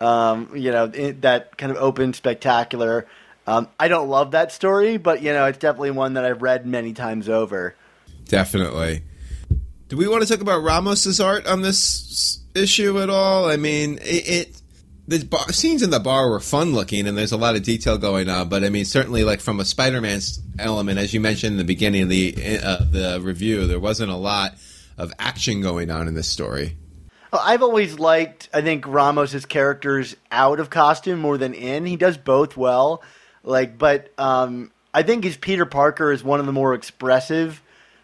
Um, you know, it, that kind of open Spectacular. Um, I don't love that story, but you know, it's definitely one that I've read many times over.
Definitely. Do we want to talk about Ramos's art on this issue at all? I mean, it, it the bar, scenes in the bar were fun looking, and there's a lot of detail going on. But I mean, certainly, like from a Spider-Man element, as you mentioned in the beginning of the uh, the review, there wasn't a lot of action going on in this story.
I've always liked, I think, Ramos's characters out of costume more than in. He does both well. Like, but um, I think his Peter Parker is one of the more expressive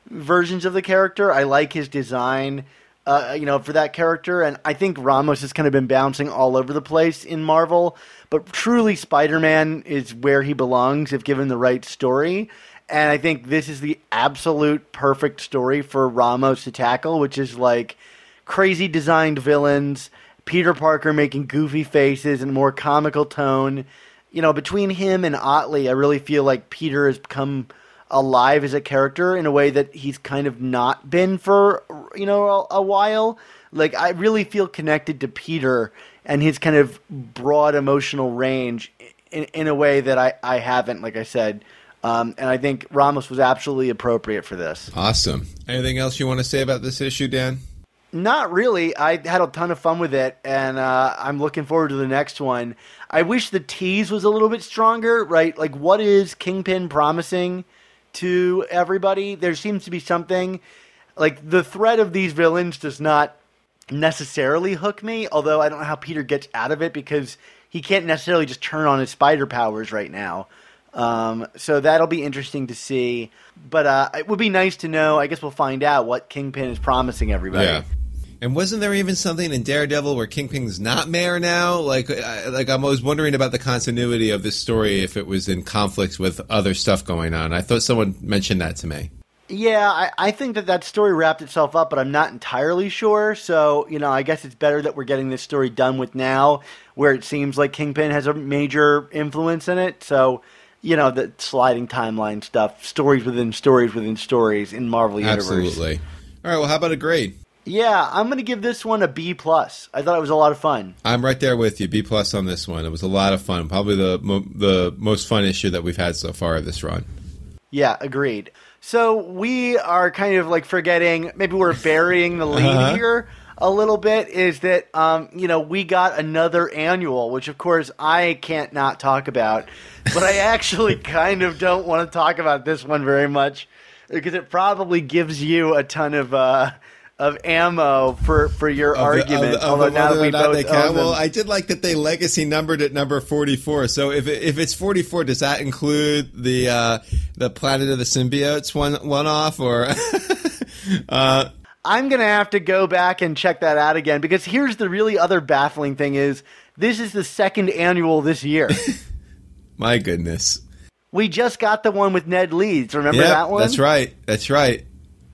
versions of the character. I like his design, uh, you know, for that character, and I think Ramos has kind of been bouncing all over the place in Marvel. But truly, Spider-Man is where he belongs if given the right story. And I think this is the absolute perfect story for Ramos to tackle, which is like crazy designed villains, Peter Parker making goofy faces and more comical tone. You know, between him and Ottley, I really feel like Peter has become alive as a character in a way that he's kind of not been for you know a, a while. like I really feel connected to Peter and his kind of broad emotional range in, in a way that I, I haven't, like I said. Um, and I think Ramos was absolutely appropriate for this.
Awesome. Anything else you want to say about this issue, Dan?
Not really. I had a ton of fun with it, and uh, I'm looking forward to the next one. I wish the tease was a little bit stronger, right? Like, what is Kingpin promising to everybody? There seems to be something. Like, the threat of these villains does not necessarily hook me, although I don't know how Peter gets out of it because he can't necessarily just turn on his spider powers right now. Um, so that'll be interesting to see. But uh, it would be nice to know. I guess we'll find out what Kingpin is promising everybody.
Yeah. And wasn't there even something in Daredevil where Kingpin's not mayor now? Like, I, like I was wondering about the continuity of this story if it was in conflict with other stuff going on. I thought someone mentioned that to me.
Yeah, I, I think that that story wrapped itself up, but I'm not entirely sure. So, you know, I guess it's better that we're getting this story done with now, where it seems like Kingpin has a major influence in it. So, you know, the sliding timeline stuff, stories within stories within stories in Marvel Universe.
Absolutely. All right. Well, how about a grade?
Yeah, I'm going to give this one a B plus. I thought it was a lot of fun.
I'm right there with you. B plus on this one. It was a lot of fun. Probably the mo- the most fun issue that we've had so far of this run.
Yeah, agreed. So we are kind of like forgetting, maybe we're burying the lead
Uh-huh.
here a little bit. Is that um, you know we got another annual, which of course I can't not talk about, but I actually kind of don't want to talk about this one very much because it probably gives you a ton of. Uh, of ammo for, for your
Of
argument,
of the- of
although
the
now that we both
they
them.
Well, I did like that they legacy numbered at number 44. So if it, if it's 44, does that include the uh, the Planet of the Symbiotes one one off or? uh,
I'm gonna have to go back and check that out again because here's the really other baffling thing is this is the second annual this year.
my goodness.
we just got the one with Ned Leeds. Remember
Yep,
that one?
That's right. That's right.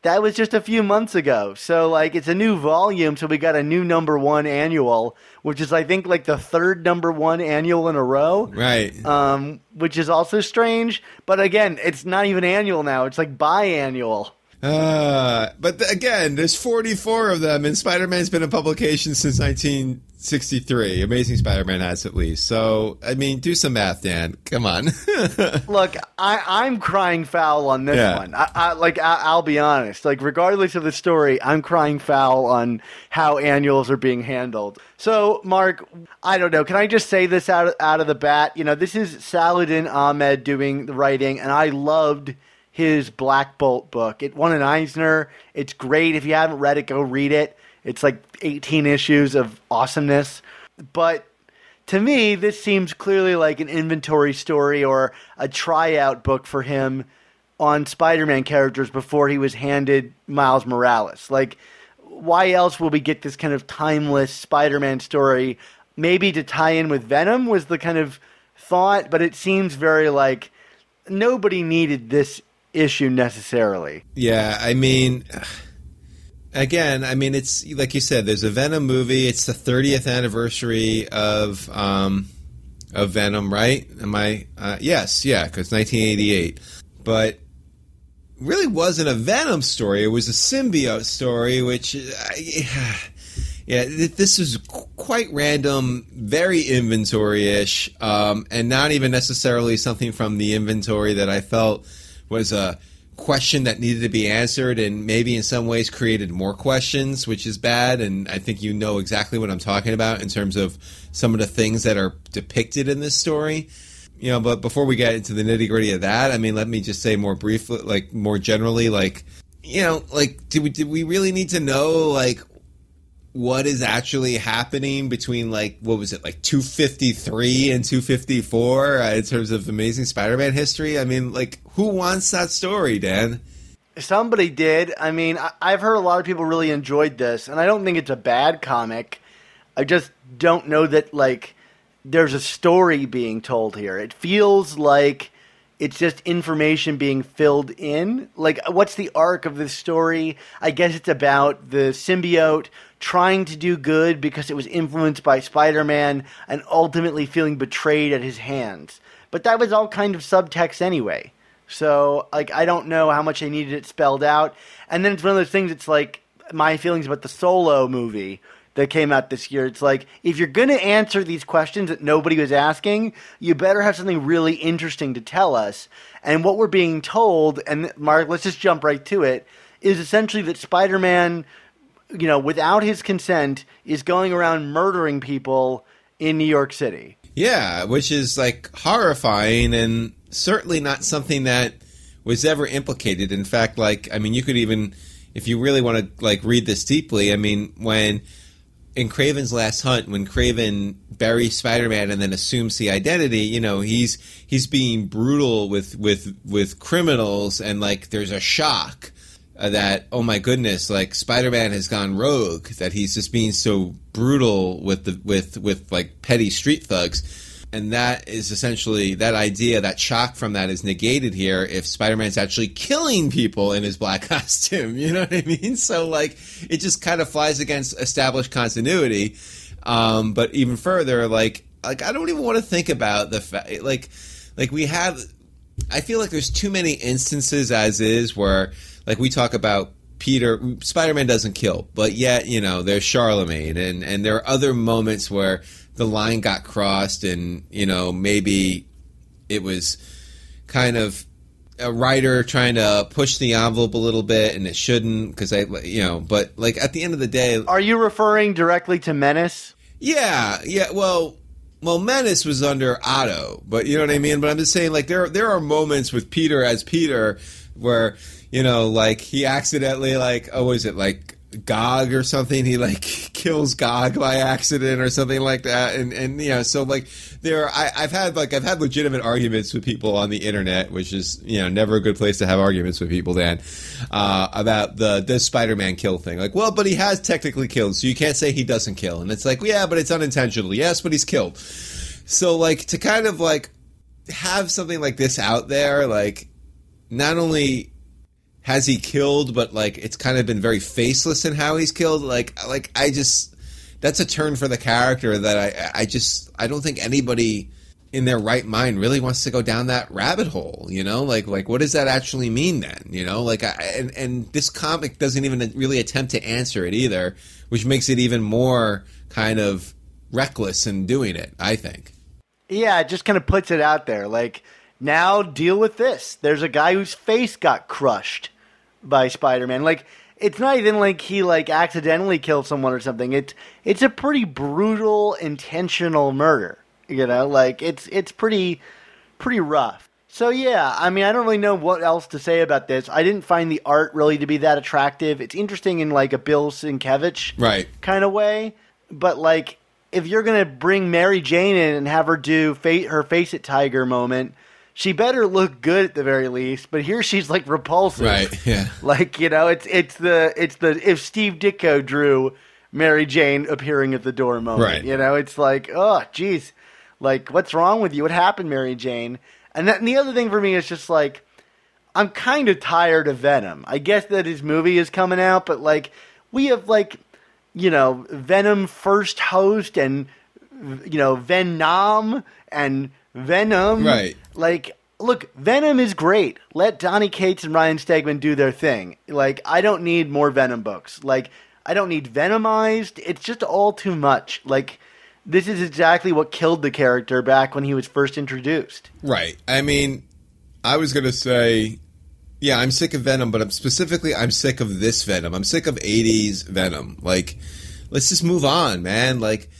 That was just a few months ago. So like it's a new volume, so we got a new number one annual, which is I think like the third number one annual in a row.
Right.
Um, which is also strange. But again, it's not even annual now. It's like biannual.
Uh, but th- again, there's 44 of them, and Spider-Man's been in publication since 1963. Amazing Spider-Man has at least. So, I mean, do some math, Dan. Come on.
Look, I, I'm crying foul on this
Yeah.
one. I, I, like, I, I'll be honest. Like, regardless of the story, I'm crying foul on how annuals are being handled. So, Mark, I don't know. Can I just say this out of, out of the bat? You know, this is Saladin Ahmed doing the writing, and I loved his Black Bolt book. It won an Eisner. It's great. If you haven't read it, go read it. It's like 18 issues of awesomeness. But to me, this seems clearly like an inventory story or a tryout book for him on Spider-Man characters before he was handed Miles Morales. Like, why else will we get this kind of timeless Spider-Man story? Maybe to tie in with Venom was the kind of thought, but it seems very like nobody needed this issue necessarily.
Yeah, I mean, again, I mean, it's like you said. There's a Venom movie. It's the 30th anniversary of um, of Venom, right? Am I? Uh, yes, yeah, because 1988. But really wasn't a Venom story. It was a symbiote story, which. I, Yeah, this is quite random, very inventory-ish, um, and not even necessarily something from the inventory that I felt was a question that needed to be answered, and maybe in some ways created more questions, which is bad. And I think you know exactly what I'm talking about in terms of some of the things that are depicted in this story. You know, but before we get into the nitty gritty of that, I mean, let me just say more briefly, like more generally, like you know, like did we did we really need to know like what is actually happening between like what was it like 253 and 254 uh, in terms of amazing spider-man history i mean like who wants that story dan
Somebody did. I mean, I- I've heard a lot of people really enjoyed this, and I don't think it's a bad comic. I just don't know that like there's a story being told here. It feels like it's just information being filled in. Like, what's the arc of this story? I guess it's about the symbiote trying to do good because it was influenced by Spider Man and ultimately feeling betrayed at his hands. But that was all kind of subtext anyway. So, like, I don't know how much they needed it spelled out. And then it's one of those things. It's like my feelings about the Solo movie that came out this year. It's like if you're going to answer these questions that nobody was asking, you better have something really interesting to tell us. And what we're being told, and Mark, let's just jump right to it, is essentially that Spider-Man, you know, without his consent, is going around murdering people in New York City.
Yeah, which is like horrifying and certainly not something that was ever implicated. In fact, like I mean, you could even, if you really want to like read this deeply, I mean, when in Kraven's Last Hunt, when Craven buries Spider-Man and then assumes the identity, you know, he's he's being brutal with with with criminals, and like there's a shock that oh my goodness, like Spider-Man has gone rogue, that he's just being so brutal with the with with like petty street thugs. And that is essentially that idea, that shock from that is negated here if Spider Man's actually killing people in his black costume. You know what I mean? So, like, it just kind of flies against established continuity. Um, but even further, like, like I don't even want to think about the fact, like, like we have. I feel like there's too many instances as is where, like, we talk about Peter Spider Man doesn't kill, but yet you know there's Charlemagne, and and there are other moments where the line got crossed, and you know maybe it was kind of a writer trying to push the envelope a little bit, and it shouldn't because I you know, but like at the end of the day,
Are you referring directly to Menace?
yeah, yeah. Well, well, Menace was under Otto, but you know what I mean. But I'm just saying, like there there are moments with Peter as Peter where you know, like he accidentally like oh, is it like Gog or something? He like kills Gog by accident or something like that, and and you know, so like there, I, I've had like I've had legitimate arguments with people on the internet, which is you know never a good place to have arguments with people. Dan, uh, about the the Spider-Man kill thing. Like, well, but he has technically killed, so you can't say he doesn't kill. And it's like, yeah, but it's unintentional. Yes, but he's killed. So like to kind of like have something like this out there, like not only has he killed, but like it's kind of been very faceless in how he's killed. Like like I just that's a turn for the character that I I just I don't think anybody in their right mind really wants to go down that rabbit hole. You know, like like what does that actually mean then? You know, like I and and this comic doesn't even really attempt to answer it either, which makes it even more kind of reckless in doing it. I think.
Yeah, it just kind of puts it out there. Like, now deal with this. There's a guy whose face got crushed by Spider-Man. Like, it's not even like he like accidentally killed someone or something. It's it's a pretty brutal, intentional murder. You know, like it's it's pretty pretty rough. So yeah, I mean, I don't really know what else to say about this. I didn't find the art really to be that attractive. It's interesting in like a Bill Sienkiewicz
Right.
kind of way, but like if you're gonna bring Mary Jane in and have her do fa- her face it tiger moment, she better look good at the very least. But here she's like repulsive,
Right. Yeah.
Like you know, it's it's the it's the if Steve Ditko drew Mary Jane appearing at the door moment.
Right.
You know, it's like oh geez, like what's wrong with you? What happened, Mary Jane? And, that, and the other thing for me is just like I'm kind of tired of Venom. I guess that his movie is coming out, but like we have like you know Venom first host and you know Venom and Venom.
Right.
Like look, Venom is great. Let Donny Cates and Ryan Stegman do their thing. Like I don't need more Venom books. Like I don't need Venomized. It's just all too much. Like this is exactly what killed the character back when he was first introduced.
Right. I mean, I was going to say, yeah, I'm sick of Venom, but I'm specifically, I'm sick of this Venom. I'm sick of 80s Venom. Like, let's just move on, man. Like,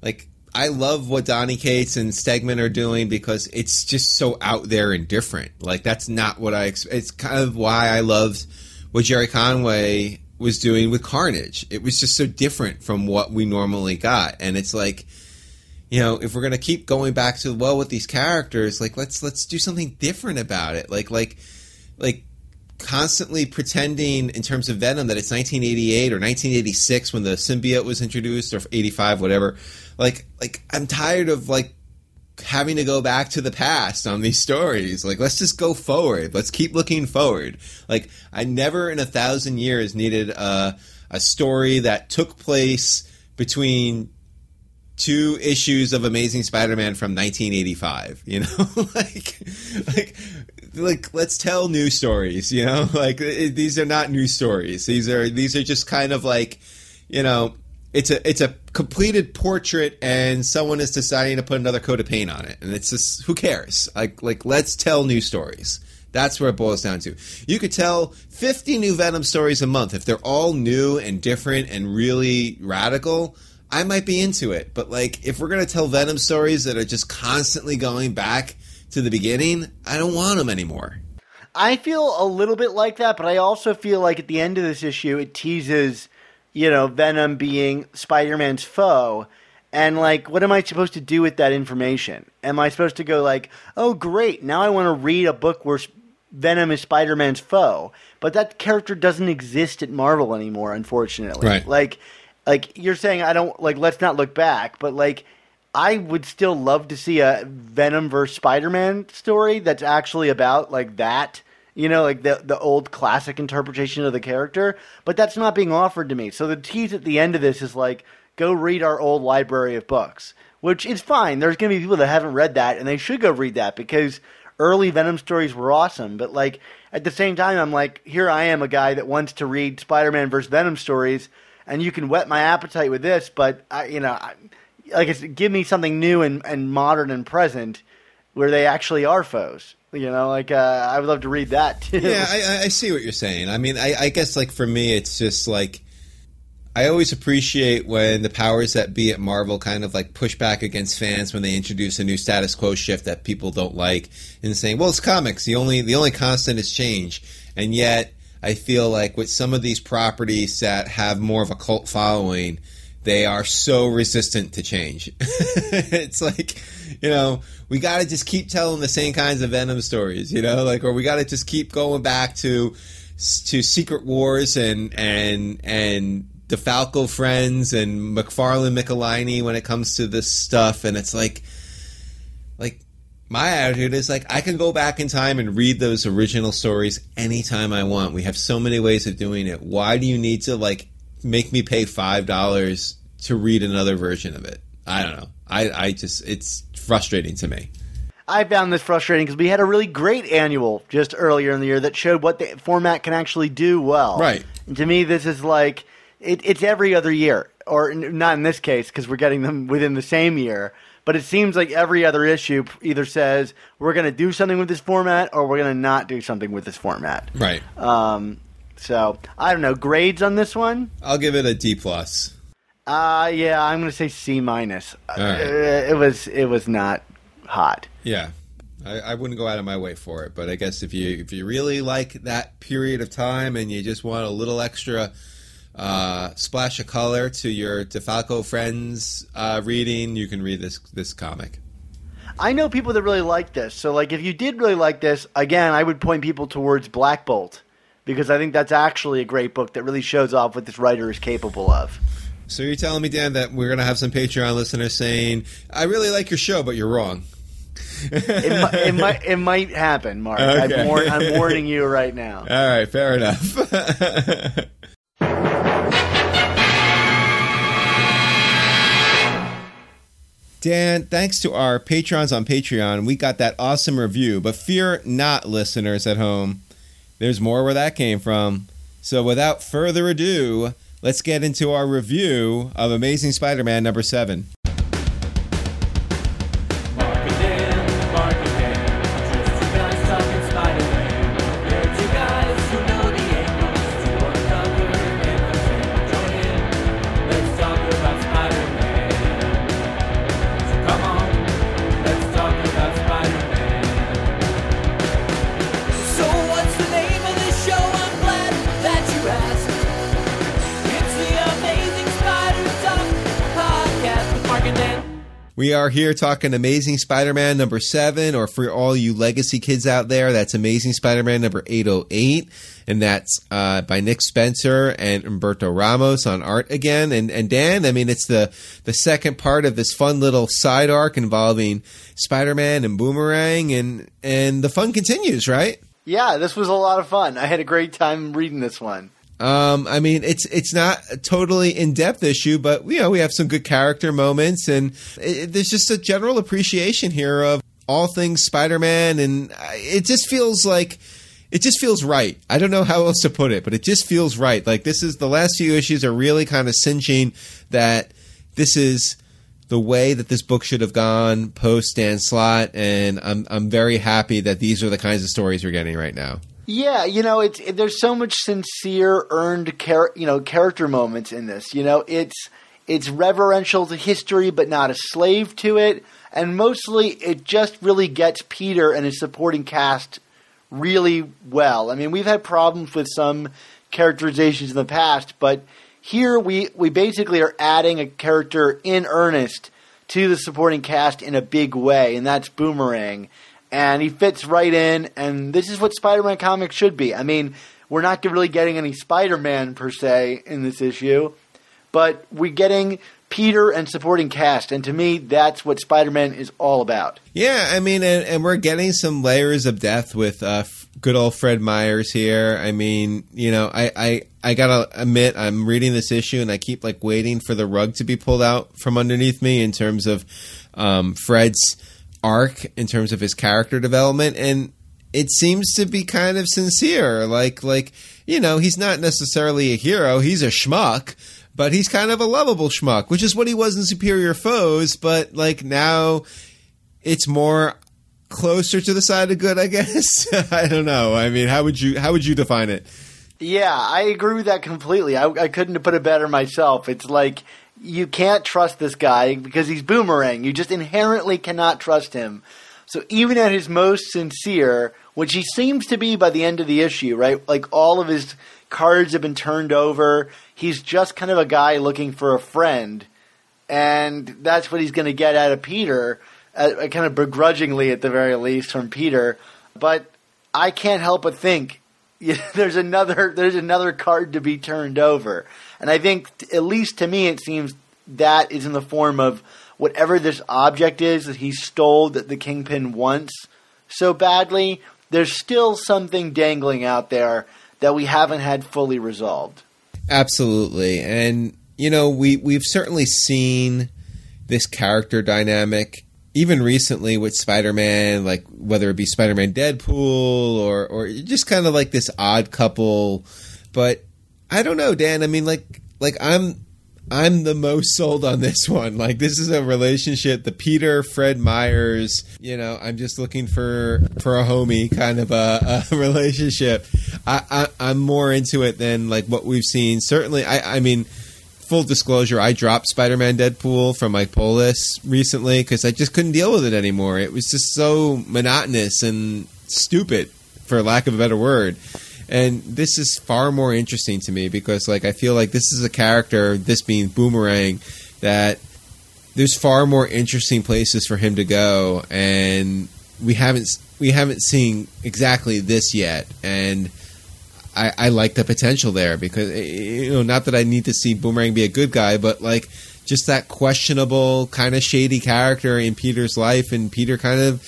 like, I love what Donny Cates and Stegman are doing because it's just so out there and different. Like, that's not what I, it's kind of why I loved what Gerry Conway was doing with Carnage. It was just so different from what we normally got. And it's like, you know, if we're gonna keep going back to well with these characters, like let's let's do something different about it. Like like like constantly pretending in terms of Venom that it's 1988 or 1986 when the symbiote was introduced or 85 whatever. Like like I'm tired of like having to go back to the past on these stories. Like let's just go forward. Let's keep looking forward. Like I never in a thousand years needed a a story that took place between two issues of Amazing Spider-Man from 1985. You know, like, like like let's tell new stories. You know, like it, these are not new stories. These are these are just kind of like, you know, it's a it's a completed portrait, and someone is deciding to put another coat of paint on it, and it's just who cares? Like like let's tell new stories. That's where it boils down to. You could tell 50 new Venom stories a month. If they're all new and different and really radical, I might be into it. But, like, if we're going to tell Venom stories that are just constantly going back to the beginning, I don't want them anymore.
I feel a little bit like that, but I also feel like at the end of this issue, it teases, you know, Venom being Spider Man's foe. And, like, what am I supposed to do with that information? Am I supposed to go, like, oh, great, now I want to read a book where Venom is Spider Man's foe? But that character doesn't exist at Marvel anymore, unfortunately.
Right.
Like, like you're saying, I don't, like, let's not look back, but, like, I would still love to see a Venom versus Spider Man story that's actually about like that. You know, like the the old classic interpretation of the character, but that's not being offered to me. So the tease at the end of this is like, go read our old library of books, which is fine. There's going to be people that haven't read that, and they should go read that because early Venom stories were awesome. But like at the same time, I'm like, here I am, a guy that wants to read Spider-Man versus Venom stories, and you can whet my appetite with this, but I, you know, I, like it's give me something new and, and modern and present where they actually are foes. You know, like uh, I would love to read that too.
Yeah, I, I- see what you're saying. I mean, I, I guess like for me, it's just like I always appreciate when the powers that be at Marvel kind of like push back against fans when they introduce a new status quo shift that people don't like, and saying, "Well, it's comics. The only the only constant is change." And yet, I feel like with some of these properties that have more of a cult following, they are so resistant to change. it's like, you know, we got to just keep telling the same kinds of Venom stories, you know, like, or we got to just keep going back to to Secret Wars and and and DeFalco Frenz and McFarlane Michelinie when it comes to this stuff, and it's like, like my attitude is like I can go back in time and read those original stories anytime I want. We have so many ways of doing it. Why do you need to like make me pay five dollars to read another version of it? I don't know. I, I just it's frustrating to me.
I found this frustrating because we had a really great annual just earlier in the year that showed what the format can actually do well.
Right.
And to me, this is like it, it's every other year, or not in this case because we're getting them within the same year. But it seems like every other issue either says we're going to do something with this format or we're going to not do something with this format.
Right.
Um, so I don't know grades on this one.
I'll give it a D plus.
Uh yeah, I'm going to say C minus. Uh,
right.
It was it was not hot.
Yeah. I, I wouldn't go out of my way for it, but I guess if you if you really like that period of time and you just want a little extra uh, splash of color to your DeFalco Frenz uh, reading, you can read this this comic.
I know people that really like this. So, like, if you did really like this, again, I would point people towards Black Bolt because I think that's actually a great book that really shows off what this writer is capable of.
So you're telling me, Dan, that we're gonna have some Patreon listeners saying, "I really like your show, but you're wrong."
It, mi- it might it might happen, Mark.
Okay.
I'm, war- I'm warning you right now.
All right, fair enough. Dan, thanks to our patrons on Patreon, we got that awesome review. But fear not, listeners at home, there's more where that came from. So without further ado, let's get into our review of Amazing Spider Man number seven. We are here talking Amazing Spider Man number seven, or for all you legacy kids out there, that's Amazing Spider Man number 808. And that's uh, by Nick Spencer and Humberto Ramos on art again. And, and Dan, I mean, it's the, the second part of this fun little side arc involving Spider Man and Boomerang, and, and the fun continues, right?
Yeah, this was a lot of fun. I had a great time reading this one.
Um, I mean, it's it's not a totally in depth issue, but you know we have some good character moments, and it, there's just a general appreciation here of all things Spider-Man, and it just feels like it just feels right. I don't know how else to put it, but it just feels right. Like this is the last few issues are really kind of cinching that this is the way that this book should have gone post Dan Slott, and I'm I'm very happy that these are the kinds of stories we're getting right now.
Yeah, you know, it's it, there's so much sincere, earned, char- you know, character moments in this. You know, it's it's reverential to history, but not a slave to it, and mostly it just really gets Peter and his supporting cast really well. I mean, we've had problems with some characterizations in the past, but here we we basically are adding a character in earnest to the supporting cast in a big way, and that's Boomerang. And he fits right in, and this is what Spider-Man comics should be. I mean, we're not really getting any Spider-Man per se in this issue, but we're getting Peter and supporting cast, and to me, that's what Spider-Man is all about.
Yeah, I mean, and, and we're getting some layers of death with uh, good old Fred Myers here. I mean, you know, I, I I gotta admit, I'm reading this issue and I keep like waiting for the rug to be pulled out from underneath me in terms of um, Fred's arc, in terms of his character development, and it seems to be kind of sincere. Like, like you know, he's not necessarily a hero; he's a schmuck but he's kind of a lovable schmuck, which is what he was in Superior Foes. But like now, it's more closer to the side of good, I guess. I don't know. I mean, how would you how would you define it?
Yeah, I agree with that completely. I, I couldn't have put it better myself. It's like you can't trust this guy because he's boomerang. You just inherently cannot trust him. So even at his most sincere, which he seems to be by the end of the issue, right? Like all of his cards have been turned over. He's just kind of a guy looking for a friend, and that's what he's going to get out of Peter, uh, kind of begrudgingly at the very least from Peter. But I can't help but think there's another there's another card to be turned over, and I think at least to me it seems that is in the form of whatever this object is that he stole that the kingpin wants so badly. There's still something dangling out there that we haven't had fully resolved.
Absolutely. And you know, we we've certainly seen this character dynamic even recently with Spider-Man, like whether it be Spider-Man Deadpool or or just kind of like this odd couple, but I don't know, Dan. I mean like like I'm I'm the most sold on this one. Like this is a relationship, the Peter Fred Myers. You know, I'm just looking for for a homie kind of a, a relationship. I, I am more into it than like what we've seen. Certainly, I I mean, full disclosure, I dropped Spider-Man Deadpool from Mike list recently because I just couldn't deal with it anymore. It was just so monotonous and stupid, for lack of a better word and this is far more interesting to me because like I feel like this is a character, this being Boomerang, that there's far more interesting places for him to go, and we haven't we haven't seen exactly this yet, and. I, I like the potential there because eh, you know not that I need to see Boomerang be a good guy, but like just that questionable kind of shady character in Peter's life, and Peter kind of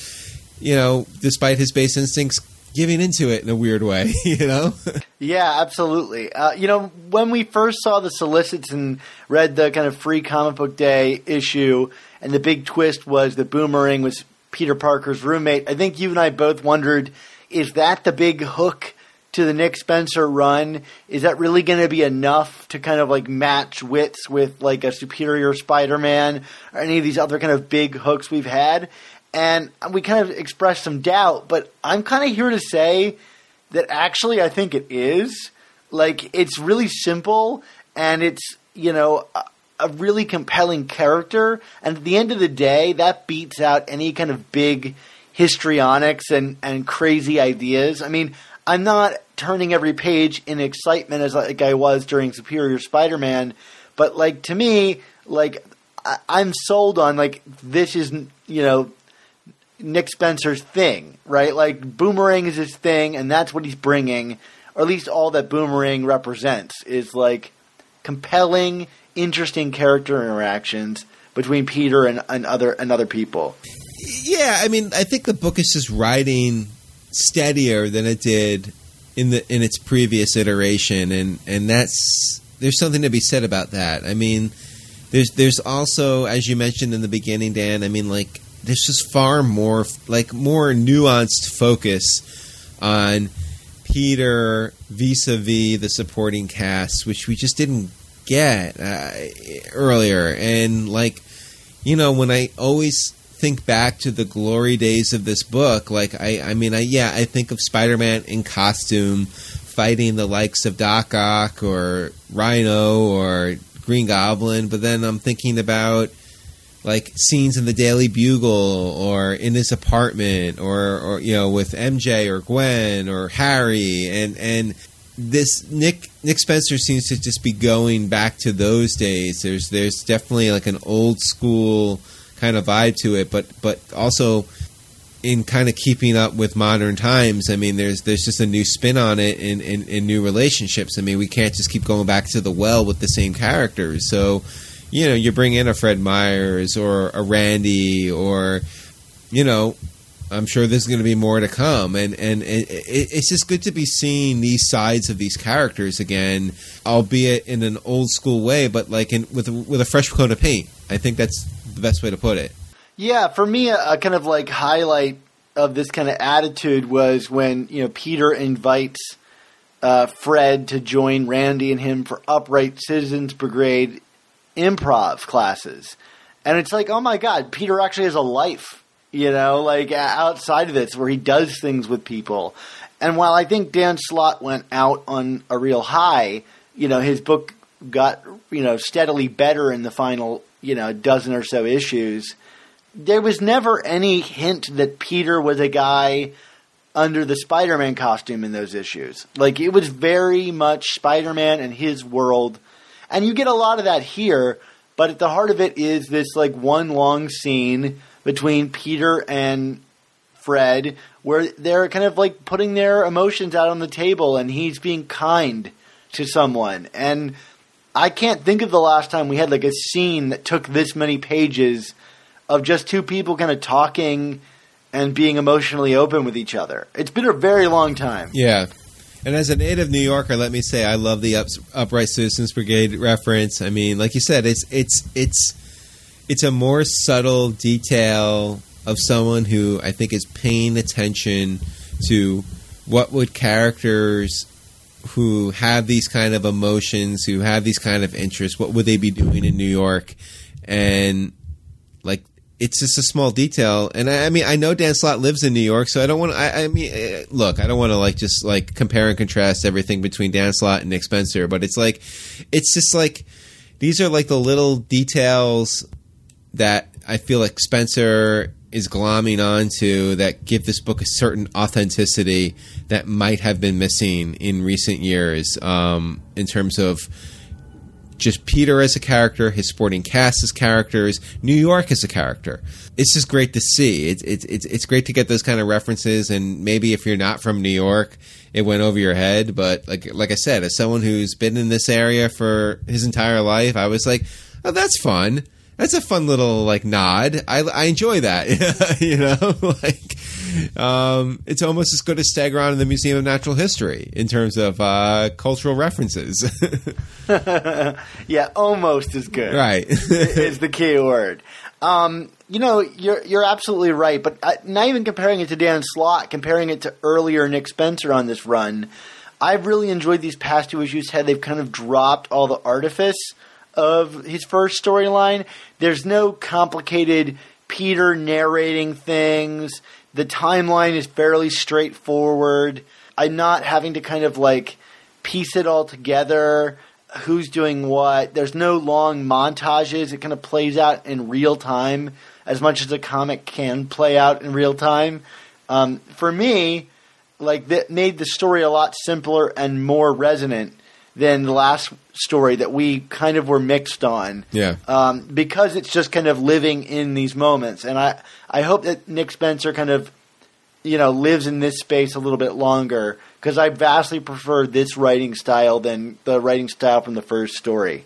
you know, despite his base instincts, giving into it in a weird way, you know?
yeah, absolutely. Uh, you know, when we first saw the solicits and read the kind of free comic book day issue, and the big twist was that Boomerang was Peter Parker's roommate, I think you and I both wondered is that the big hook to the Nick Spencer run? Is that really going to be enough to kind of like match wits with like a superior Spider Man or any of these other kind of big hooks we've had? And we kind of expressed some doubt, but I'm kind of here to say that actually I think it is. Like, it's really simple, and it's, you know, a, a really compelling character, and at the end of the day, that beats out any kind of big histrionics and, and crazy ideas. I mean, I'm not turning every page in excitement as like I was during Superior Spider-Man, but like to me, like I, I'm sold on like this is you know Nick Spencer's thing, right? Like Boomerang is his thing, and that's what he's bringing, or at least all that Boomerang represents is like compelling, interesting character interactions between Peter and, and other and other people.
Yeah, I mean, I think the book is just writing steadier than it did in the in its previous iteration, and and that's there's something to be said about that. I mean, there's there's also, as you mentioned in the beginning, Dan. I mean, like there's just far more like more nuanced focus on Peter vis-a-vis the supporting cast, which we just didn't get uh, earlier. And like, you know, when I always think back to the glory days of this book, like I, I mean, I yeah, I think of Spider-Man in costume fighting the likes of Doc Ock or Rhino or Green Goblin, but then I'm thinking about like scenes in the Daily Bugle or in this apartment or, or you know with MJ or Gwen or Harry and and this Nick Nick Spencer seems to just be going back to those days. There's there's definitely like an old school kind of vibe to it, but but also in kind of keeping up with modern times. I mean, there's there's just a new spin on it in, in, in new relationships. I mean, we can't just keep going back to the well with the same characters. So you know, you bring in a Fred Myers or a Randy or, you know, I'm sure there's going to be more to come, and and it, it's just good to be seeing these sides of these characters again, albeit in an old school way, but like in with with a fresh coat of paint. I think that's the best way to put it.
Yeah, for me, a, a kind of like highlight of this kind of attitude was when you know Peter invites uh, Fred to join Randy and him for Upright Citizens Brigade improv classes. And it's like, oh my God, Peter actually has a life, you know, like outside of this where he does things with people. And while I think Dan Slott went out on a real high, you know, his book got, you know, steadily better in the final, you know, dozen or so issues. There was never any hint that Peter was a guy under the Spider Man costume in those issues. Like, it was very much Spider Man and his world and you get a lot of that here, but at the heart of it is this like one long scene between Peter and Fred where they're kind of like putting their emotions out on the table and he's being kind to someone. And I can't think of the last time we had like a scene that took this many pages of just two people kind of talking and being emotionally open with each other. It's been a very long time.
Yeah. And as a native New Yorker, let me say I love the Ups, Upright Citizens Brigade reference. I mean, like you said, it's it's it's it's a more subtle detail of someone who I think is paying attention to what would characters who have these kind of emotions, who have these kind of interests, what would they be doing in New York? And like it's just a small detail. And I, I, mean, I know Dan Slott lives in New York, so I don't want to. I, I, mean, eh, look, I don't want to like just like compare and contrast everything between Dan Slott and Nick Spencer, but it's like, it's just like these are like the little details that I feel like Spencer is glomming onto that give this book a certain authenticity that might have been missing in recent years um, in terms of just Peter as a character, his sporting cast as characters, New York as a character. It's just great to see. It's it's it's, it's great to get those kind of references, and maybe if you're not from New York, it went over your head. But like like I said, as someone who's been in this area for his entire life, I was like, oh, that's fun. That's a fun little like nod. I, I enjoy that. you know, like um, it's almost as good as Stegron in the Museum of Natural History in terms of uh, cultural references.
yeah, almost as good.
Right
is the key word. Um, you know, you're you're absolutely right, but uh, not even comparing it to Dan Slott, comparing it to earlier Nick Spencer on this run. I've really enjoyed these past two issues. How they've kind of dropped all the artifice of his first storyline. There's no complicated Peter narrating things the timeline is fairly straightforward. I'm not having to kind of like piece it all together. Who's doing what? There's no long montages. It kind of plays out in real time as much as a comic can play out in real time. Um, for me, like that made the story a lot simpler and more resonant than the last story that we kind of were mixed on.
Yeah.
Um, because it's just kind of living in these moments, and I I hope that Nick Spencer kind of you know lives in this space a little bit longer because I vastly prefer this writing style than the writing style from the first story.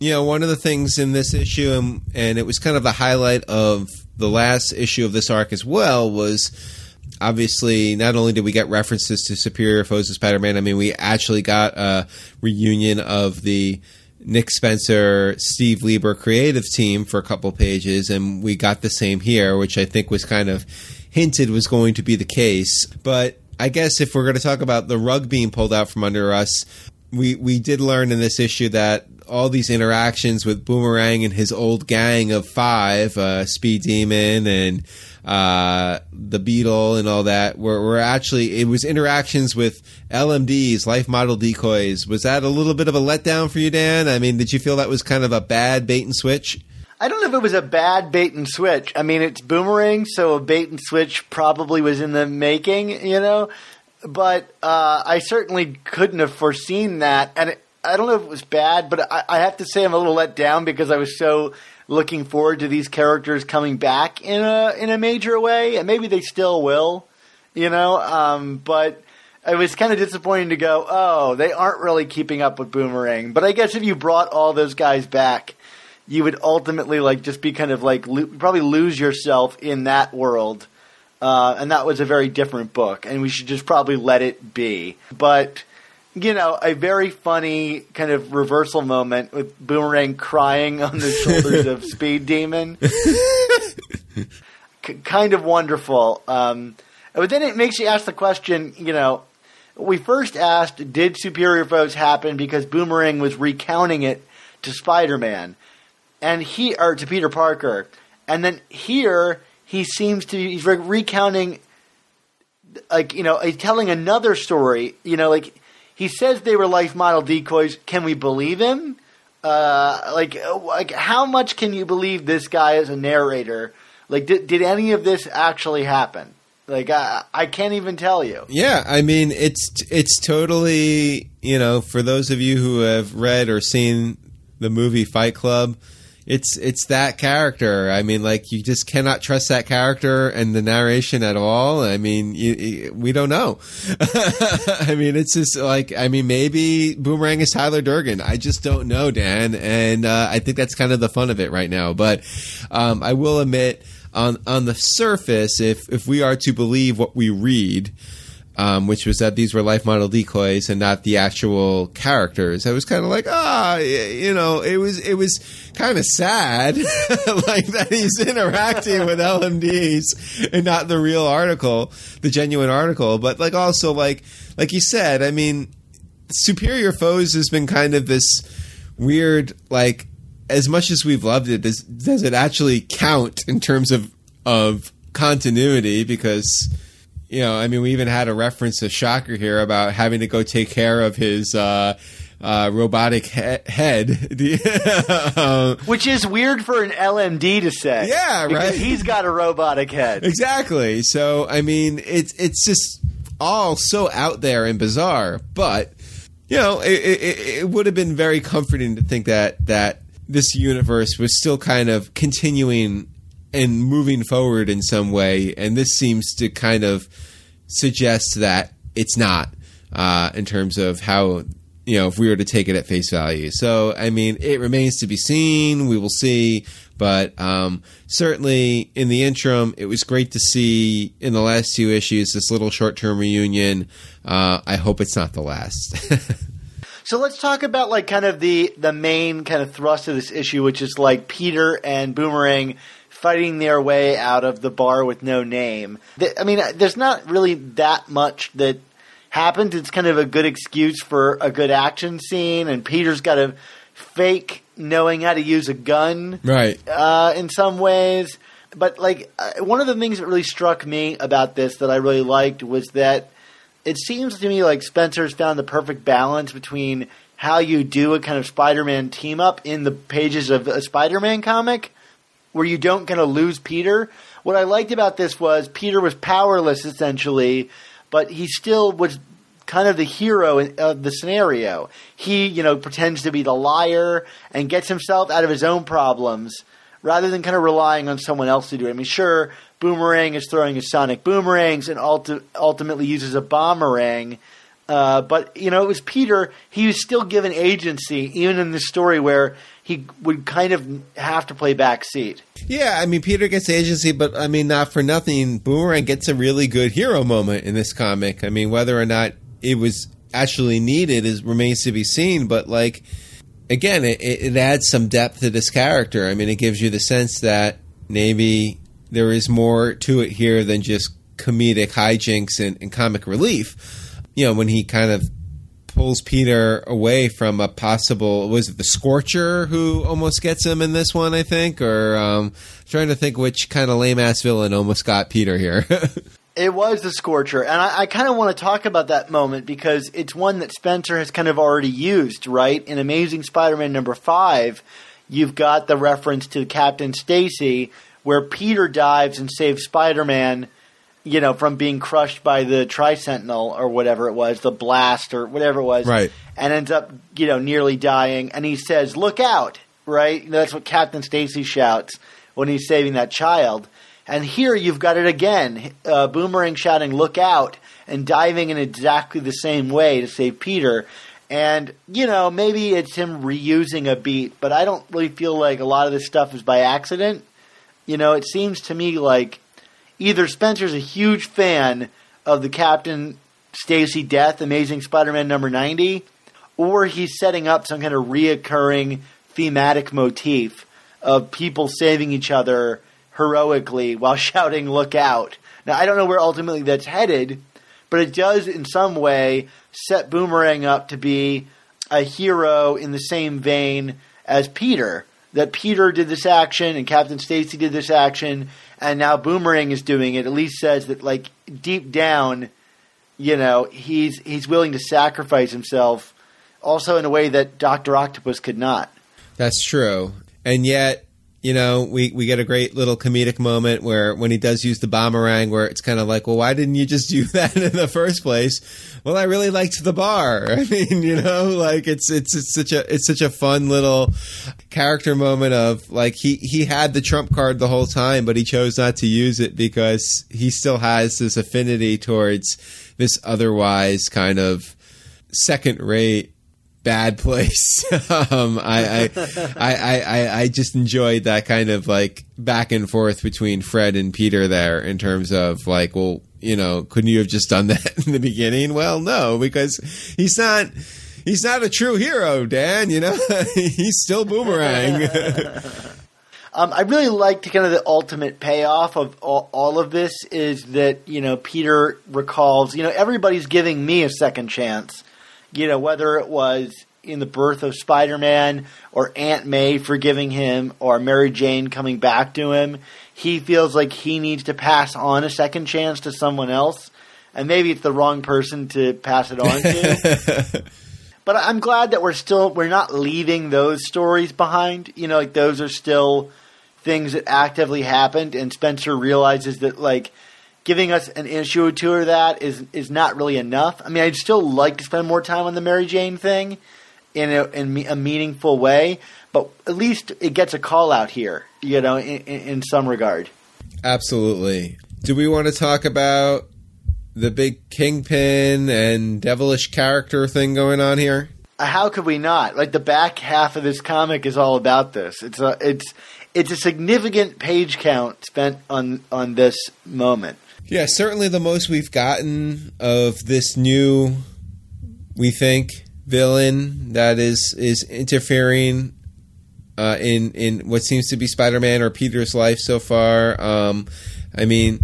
You know, one of the things in this issue, and, and it was kind of the highlight of the last issue of this arc as well, was obviously not only did we get references to Superior Foes of Spider-Man, I mean we actually got a reunion of the Nick Spencer, Steve Lieber creative team for a couple pages, and we got the same here, which I think was kind of hinted was going to be the case. But I guess if we're going to talk about the rug being pulled out from under us, we we did learn in this issue that all these interactions with Boomerang and his old gang of five, uh, Speed Demon and uh, the Beetle and all that, were, were actually it was interactions with LMDs, life model decoys. Was that a little bit of a letdown for you, Dan? I mean, did you feel that was kind of a bad bait and switch?
I don't know if it was a bad bait and switch. I mean, it's Boomerang, so a bait and switch probably was in the making, you know. But uh, I certainly couldn't have foreseen that, and it, I don't know if it was bad, but I, I have to say I'm a little let down because I was so looking forward to these characters coming back in a in a major way, and maybe they still will, you know. Um, but it was kind of disappointing to go, oh, they aren't really keeping up with Boomerang. But I guess if you brought all those guys back, you would ultimately like just be kind of like lo- probably lose yourself in that world. Uh, and that was a very different book, and we should just probably let it be. But you know, a very funny kind of reversal moment with Boomerang crying on the shoulders of Speed Demon. C- kind of wonderful. Um, but then it makes you ask the question, you know, we first asked, did Superior Foes happen because Boomerang was recounting it to Spider Man and he or to Peter Parker, and then here he seems to he's re- recounting, like you know, he's telling another story. You know, like he says they were life model decoys. Can we believe him? Uh, like, like how much can you believe this guy as a narrator? Like, did did any of this actually happen? Like, I, I can't even tell you.
Yeah, I mean it's it's totally you know for those of you who have read or seen the movie Fight Club, it's it's that character. I mean, like you just cannot trust that character and the narration at all. I mean, you, you, we don't know. I mean, it's just like I mean, maybe Boomerang is Tyler Durden. I just don't know, Dan, and uh, I think that's kind of the fun of it right now. But um, I will admit, on on the surface, if if we are to believe what we read um, which was that these were life model decoys and not the actual characters. I was kind of like, ah, you know, it was it was kind of sad, like that he's interacting with LMDs and not the real article, the genuine article. But like also like like you said, I mean, Superior Foes has been kind of this weird like. As much as we've loved it, does, does it actually count in terms of of continuity? Because you know, I mean, we even had a reference to Shocker here about having to go take care of his uh, uh, robotic he- head, um,
Which is weird for an LMD to say.
Yeah,
because
right.
He's got a robotic head.
exactly. So, I mean, it's it's just all so out there and bizarre, but you know, it, it, it would have been very comforting to think that that this universe was still kind of continuing and moving forward in some way, and this seems to kind of suggest that it's not uh, in terms of how you know if we were to take it at face value. So I mean, it remains to be seen. We will see, but um, certainly in the interim, it was great to see in the last two issues this little short-term reunion. Uh, I hope it's not the last.
So let's talk about like kind of the the main kind of thrust of this issue, which is like Peter and Boomerang fighting their way out of the bar with no name. I mean, there's not really that much that happens. It's kind of a good excuse for a good action scene, and Peter's got to fake knowing how to use a gun
right.
uh, in some ways. But like uh, one of the things that really struck me about this that I really liked was that it seems to me like Spencer's found the perfect balance between how you do a kind of Spider-Man team up in the pages of a Spider-Man comic, where you don't kind of lose Peter. What I liked about this was Peter was powerless essentially, but he still was kind of the hero of the scenario. He, you know, pretends to be the liar and gets himself out of his own problems rather than kind of relying on someone else to do it. I mean, sure, Boomerang is throwing his sonic boomerangs and ulti- ultimately uses a bomberang. Uh, but you know, it was Peter. He was still given agency, even in this story where he would kind of have to play backseat.
Yeah, I mean Peter gets agency, but I mean not for nothing. Boomerang gets a really good hero moment in this comic. I mean whether or not it was actually needed is remains to be seen. But like, again, it, it adds some depth to this character. I mean, it gives you the sense that maybe there is more to it here than just comedic hijinks and, and comic relief. You know, when he kind of pulls Peter away from a possible was it the Scorcher who almost gets him in this one, I think, or um, trying to think which kind of lame ass villain almost got Peter here.
It was the Scorcher, and I, I kind of want to talk about that moment because it's one that Spencer has kind of already used, right? In Amazing Spider-Man number five, you've got the reference to Captain Stacy, where Peter dives and saves Spider-Man, you know, from being crushed by the Tri-Sentinel or whatever it was, the blast or whatever it was,
Right.
And ends up, you know, nearly dying, and he says, "Look out!" Right? That's what Captain Stacy shouts when he's saving that child. And here you've got it again. Uh, Boomerang shouting, look out, and diving in exactly the same way to save Peter. And, you know, maybe it's him reusing a beat, but I don't really feel like a lot of this stuff is by accident. You know, it seems to me like either Spencer's a huge fan of the Captain Stacy death, Amazing Spider Man number 90, or he's setting up some kind of reoccurring thematic motif of people saving each other heroically while shouting "Look out!" Now I don't know where ultimately that's headed, but it does in some way set Boomerang up to be a hero in the same vein as Peter. That Peter did this action and Captain Stacy did this action, and now Boomerang is doing it. At least says that, like deep down, you know, he's he's willing to sacrifice himself, also in a way that Doctor Octopus could not.
That's true. And yet, you know, we, we get a great little comedic moment where when he does use the boomerang, where it's kind of like, well, why didn't you just do that in the first place? Well, I really liked the bar. I mean, you know, like it's it's it's such a it's such a fun little character moment of like he he had the trump card the whole time, but he chose not to use it because he still has this affinity towards this otherwise kind of second rate bad place. um, I, I, I, I, I just enjoyed that kind of like back and forth between Fred and Peter there in terms of like, well, you know, couldn't you have just done that in the beginning? Well, no, because he's not. He's not a true hero, Dan. You know, he's still boomerang.
Um, I really liked kind of the ultimate payoff of all, all of this is that you know Peter recalls you know everybody's giving me a second chance, you know whether it was in the birth of Spider-Man or Aunt May forgiving him or Mary Jane coming back to him, he feels like he needs to pass on a second chance to someone else, and maybe it's the wrong person to pass it on to. but I'm glad that we're still we're not leaving those stories behind. You know, like those are still things that actively happened, and Spencer realizes that like giving us an issue or two of that is is not really enough. I mean, I'd still like to spend more time on the Mary Jane thing in a, in a meaningful way, but at least it gets a call out here. You know, in, in, some regard.
Absolutely. Do we want to talk about the big kingpin and devilish character thing going on here?
Uh, How could we not? Like the back half of this comic is all about this. It's a it's it's a significant page count spent on on this moment.
Yeah, certainly the most we've gotten of this new, we think, villain that is is interfering uh, in in what seems to be Spider-Man or Peter's life so far. Um, I mean,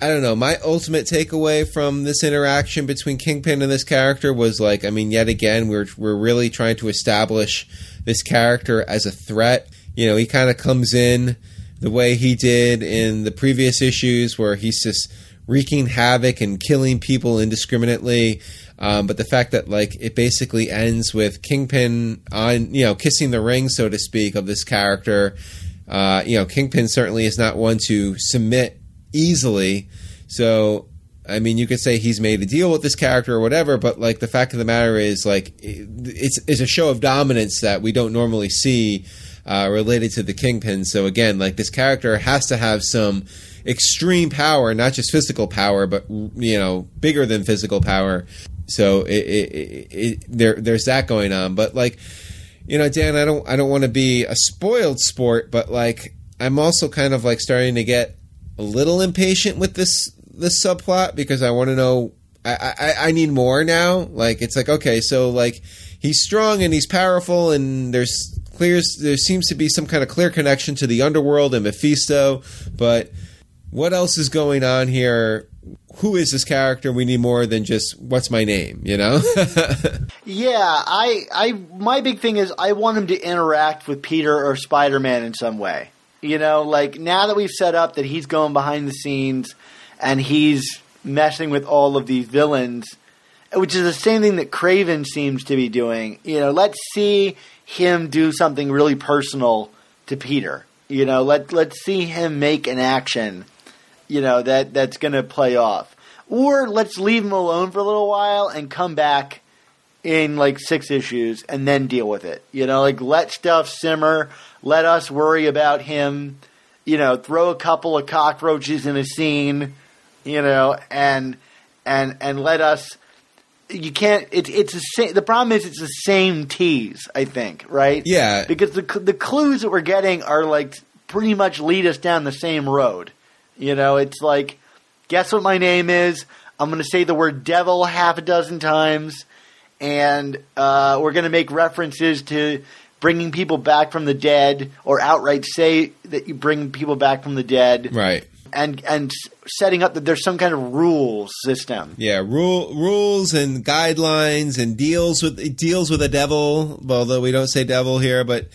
I don't know. My ultimate takeaway from this interaction between Kingpin and this character was like, I mean, yet again, we're we're really trying to establish this character as a threat. You know, he kind of comes in the way he did in the previous issues, where he's just wreaking havoc and killing people indiscriminately. Um, but the fact that like it basically ends with Kingpin on you know kissing the ring, so to speak, of this character. Uh, you know, Kingpin certainly is not one to submit easily. So, I mean, you could say he's made a deal with this character or whatever, but like the fact of the matter is, like, it's it's a show of dominance that we don't normally see uh, related to the Kingpin. So again, like this character has to have some extreme power, not just physical power, but you know, bigger than physical power. So it, it, it, there there's that going on, but like you know, Dan, I don't I don't want to be a spoiled sport, but like I'm also kind of like starting to get a little impatient with this this subplot because I want to know. I, I I need more now. Like it's like okay, so like he's strong and he's powerful, and there's clear there seems to be some kind of clear connection to the underworld and Mephisto, but what else is going on here? Who is this character? We need more than just what's my name, you know?
Yeah, I, I, my big thing is I want him to interact with Peter or Spider Man in some way. You know, like now that we've set up that he's going behind the scenes and he's messing with all of these villains, which is the same thing that Kraven seems to be doing. You know, let's see him do something really personal to Peter. You know, let let's see him make an action. You know that that's going to play off, or let's leave him alone for a little while and come back in like six issues and then deal with it. You know, like let stuff simmer. Let us worry about him. You know, throw a couple of cockroaches in a scene. You know, and and and let us. You can't. It's it's the same. The problem is it's the same tease. I think right.
Yeah.
Because the the clues that we're getting are like pretty much lead us down the same road. You know, it's like, guess what my name is? I'm going to say the word devil half a dozen times and uh, we're going to make references to bringing people back from the dead, or outright say that you bring people back from the dead,
right.
And and setting up that there's some kind of rules system.
Yeah, rule, rules and guidelines and deals with it deals with a devil. Although we don't say devil here, but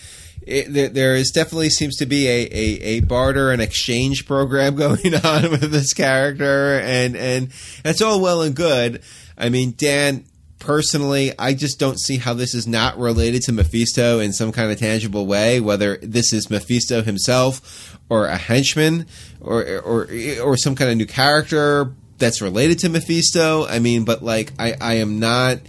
it, there, there is definitely seems to be a, a, a barter and exchange program going on with this character, and and that's all well and good. I mean, Dan. Personally, I just don't see how this is not related to Mephisto in some kind of tangible way. Whether this is Mephisto himself, or a henchman, or or or some kind of new character that's related to Mephisto. I mean, but like, I, I am not.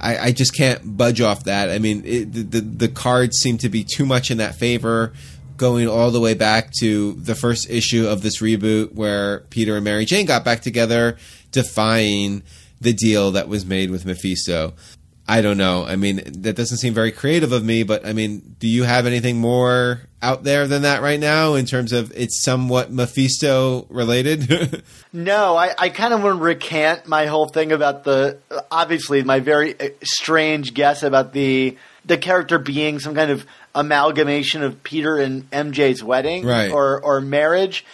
I, I just can't budge off that. I mean, it, the, the the cards seem to be too much in that favor, going all the way back to the first issue of this reboot where Peter and Mary Jane got back together, defying the deal that was made with Mephisto. I don't know. I mean, that doesn't seem very creative of me, but I mean, do you have anything more out there than that right now in terms of it's somewhat Mephisto related?
No, I, I kind of want to recant my whole thing about the obviously my very uh, strange guess about the the character being some kind of amalgamation of Peter and MJ's wedding
Right.
or or marriage.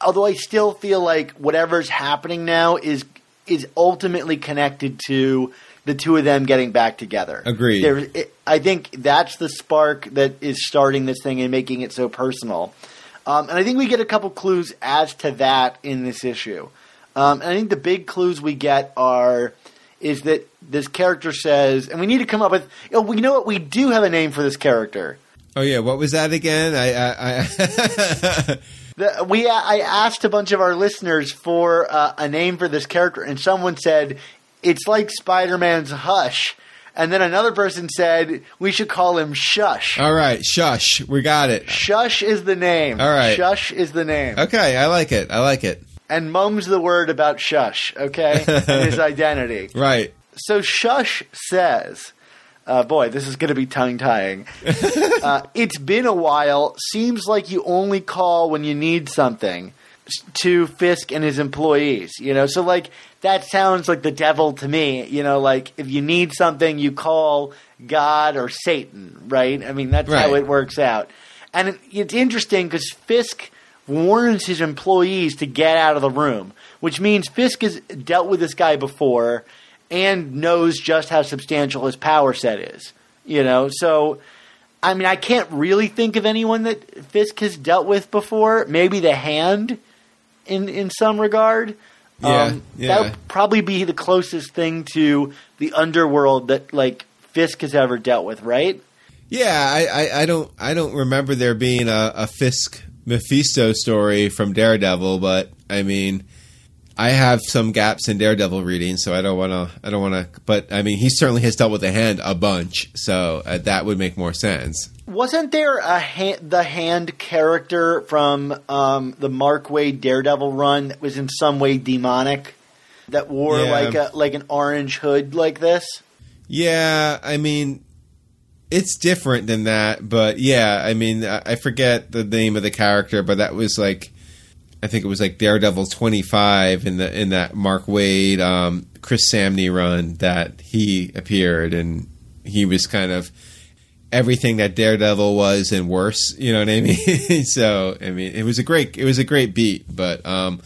Although I still feel like whatever's happening now is is ultimately connected to the two of them getting back together.
Agreed.
There, it, I think that's the spark that is starting this thing and making it so personal. Um, and I think we get a couple clues as to that in this issue. Um, and I think the big clues we get are is that this character says, and we need to come up with. Oh, we know what we do have a name for this character.
oh yeah, what was that again? I, I, I
The, we I asked a bunch of our listeners for uh, a name for this character, and someone said it's like Spider-Man's Hush, and then another person said we should call him Shush.
all right, shush, we got it.
Shush is the name.
All right.
Shush is the name.
Okay, I like it. I like it.
And mum's the word about Shush, okay? and his identity.
Right.
So Shush says, uh, boy, this is going to be tongue tying. uh, it's been a while. Seems like you only call when you need something to Fisk and his employees. You know, so like that sounds like the devil to me. You know, like if you need something, you call God or Satan, right? I mean, that's how it works out. And it, it's interesting because Fisk warns his employees to get out of the room, which means Fisk has dealt with this guy before and knows just how substantial his power set is. You know, so I mean, I can't really think of anyone that Fisk has dealt with before. Maybe the Hand, in in some regard. Um,
Yeah,
That would probably be the closest thing to the underworld that like Fisk has ever dealt with, right?
Yeah, I, I, I don't I don't remember there being a, a Fisk Mephisto story from Daredevil, but I mean, I have some gaps in Daredevil reading, so I don't want to. I don't want to. But I mean, he certainly has dealt with the hand a bunch, so uh, that would make more sense.
Wasn't there a ha- the hand character from um, the Mark Waid Daredevil run that was in some way demonic, that wore
Yeah.
like a like an orange hood like this?
Yeah, I mean, it's different than that, but yeah, I mean, I forget the name of the character, but that was like, I think it was like Daredevil twenty five in the in that Mark Waid, um, Chris Samnee run that he appeared, and he was kind of everything that Daredevil was and worse. You know what I mean? so I mean, it was a great it was a great beat, but um,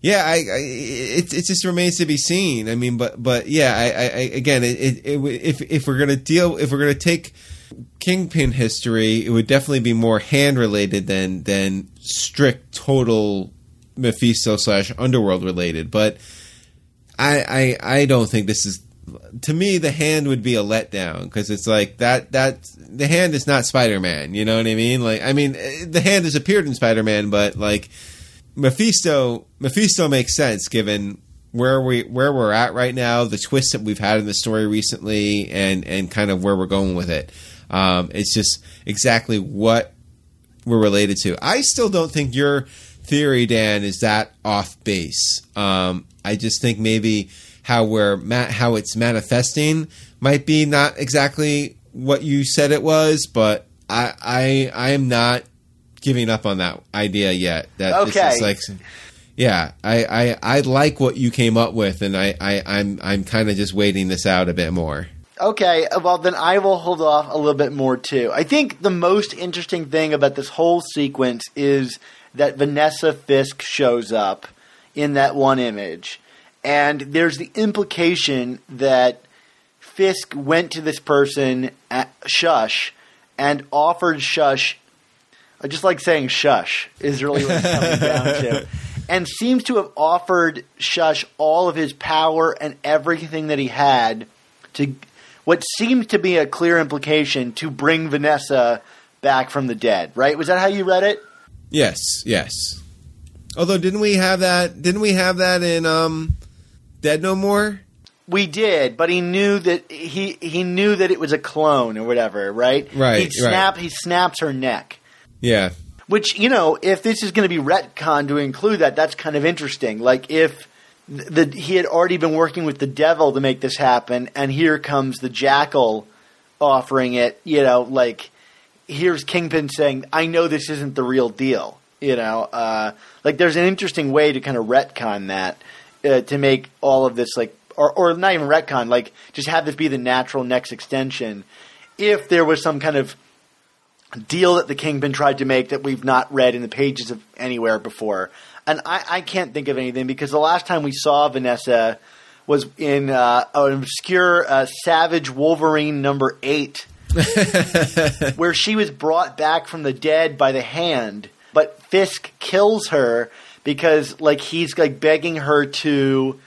yeah, I, I it it just remains to be seen. I mean, but but yeah, I, I again, it, it, it if if we're gonna deal if we're gonna take Kingpin history, it would definitely be more hand related than than strict total Mephisto slash underworld related. But I, I I don't think this is. To me, the hand would be a letdown because it's like that. That the hand is not Spider Man. You know what I mean? Like, I mean, eh, the hand has appeared in Spider Man, but like Mephisto, Mephisto makes sense given where we where we're at right now, the twists that we've had in the story recently, and and kind of where we're going with it. Um, it's just exactly what we're related to. I still don't think your theory, Dan, is that off base. Um, I just think maybe how we're ma- how it's manifesting might be not exactly what you said it was, but I I I am not giving up on that idea yet. That
Okay.
this is like yeah, I, I I like what you came up with, and I, I I'm I'm kind of just waiting this out a bit more.
Okay, well then I will hold off a little bit more too. I think the most interesting thing about this whole sequence is that Vanessa Fisk shows up in that one image, and there's the implication that Fisk went to this person at Shush and offered Shush. I just like saying Shush is really what it's coming down to. And seems to have offered Shush all of his power and everything that he had to what seems to be a clear implication to bring Vanessa back from the dead, right? Was that how you read it?
Yes, yes. Although didn't we have that? Didn't we have that in um, Dead No More?
We did, but he knew that he he knew that it was a clone or whatever, right?
Right,
He
right.
snap he snaps her neck.
Yeah,
Which, you know, if this is going to be retcon to include that, that's kind of interesting. Like if the, he had already been working with the devil to make this happen, and here comes the jackal offering it. You know, like here's Kingpin saying, "I know this isn't the real deal." You know, uh, like there's an interesting way to kind of retcon that uh, to make all of this like, or or not even retcon, like just have this be the natural next extension. If there was some kind of deal that the Kingpin tried to make that we've not read in the pages of anywhere before. And I, I can't think of anything because the last time we saw Vanessa was in uh, an obscure uh, Savage Wolverine number eight, where she was brought back from the dead by the hand, but Fisk kills her because like he's like begging her to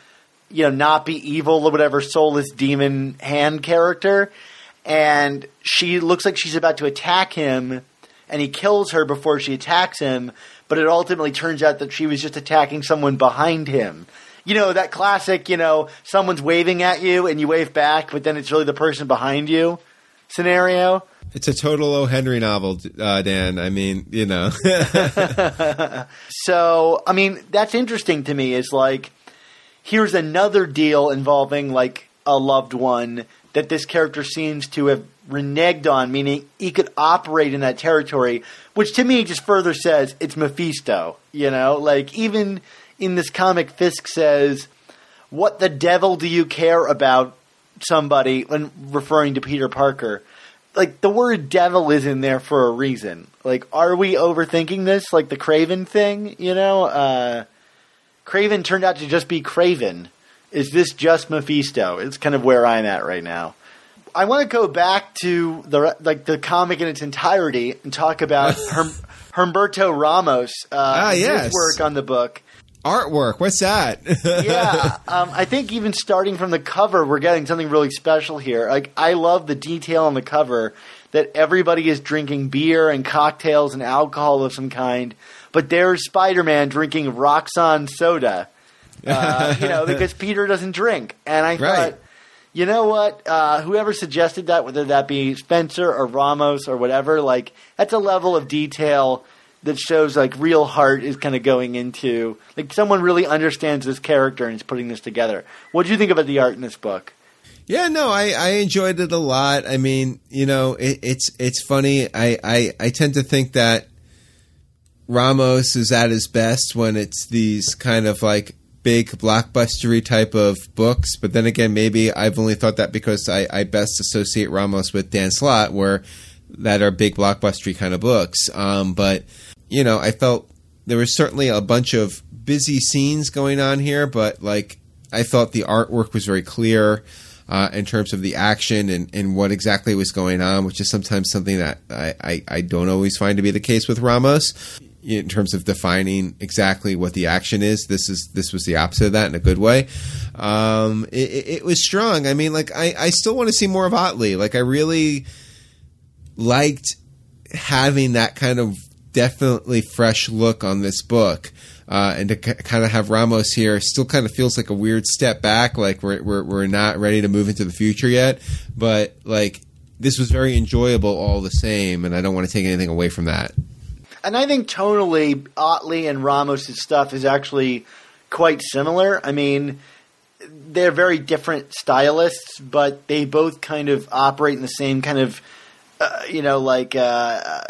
you know not be evil or whatever soulless demon hand character and she looks like she's about to attack him and he kills her before she attacks him but it ultimately turns out that she was just attacking someone behind him you know that classic you know someone's waving at you and you wave back but then it's really the person behind you scenario
it's a total O. Henry novel, uh, Dan. I mean, you know,
So, I mean, that's interesting to me. Is like, here's another deal involving like a loved one that this character seems to have reneged on, meaning he could operate in that territory, which to me just further says it's Mephisto. You know, like even in this comic, Fisk says, "What the devil do you care about somebody?" when referring to Peter Parker like the word devil is in there for a reason. Like, are we overthinking this? Like the Kraven thing, you know? Uh, Kraven turned out to just be Kraven. Is this just Mephisto? It's kind of where I'm at right now. I want to go back to the like the comic in its entirety and talk about Herm, Humberto Ramos. Uh,
Ah,
his work on the book.
artwork. What's that?
yeah, um, I think even starting from the cover, we're getting something really special here. Like, I love the detail on the cover that everybody is drinking beer and cocktails and alcohol of some kind, but there's Spider-Man drinking Roxxon soda. Uh, you know, because Peter doesn't drink, and I
Right.
thought. You know what? Uh, whoever suggested that, whether that be Spencer or Ramos or whatever, like that's a level of detail that shows like real heart is kind of going into like someone really understands this character and is putting this together. What do you think about the art in this book?
Yeah, no, I, I enjoyed it a lot. I mean, you know, it, it's it's funny. I, I I tend to think that Ramos is at his best when it's these kind of like big blockbustery type of books. But then again, maybe I've only thought that because I, I best associate Ramos with Dan Slott, where that are big blockbustery kind of books. Um, but you know, I felt there was certainly a bunch of busy scenes going on here, but like I thought the artwork was very clear. Uh, in terms of the action and, and what exactly was going on, which is sometimes something that I, I, I don't always find to be the case with Ramos in terms of defining exactly what the action is. This is this was the opposite of that in a good way. Um, it, it, was strong. I mean, like I, I still want to see more of Ottley. Like I really liked having that kind of definitely fresh look on this book. Uh, and to k- kind of have Ramos here still kind of feels like a weird step back, like we're, we're, we're not ready to move into the future yet. But like this was very enjoyable all the same, and I don't want to take anything away from that.
And I think tonally, Ottley and Ramos' stuff is actually quite similar. I mean, they're very different stylists, but they both kind of operate in the same kind of, uh, you know, like uh,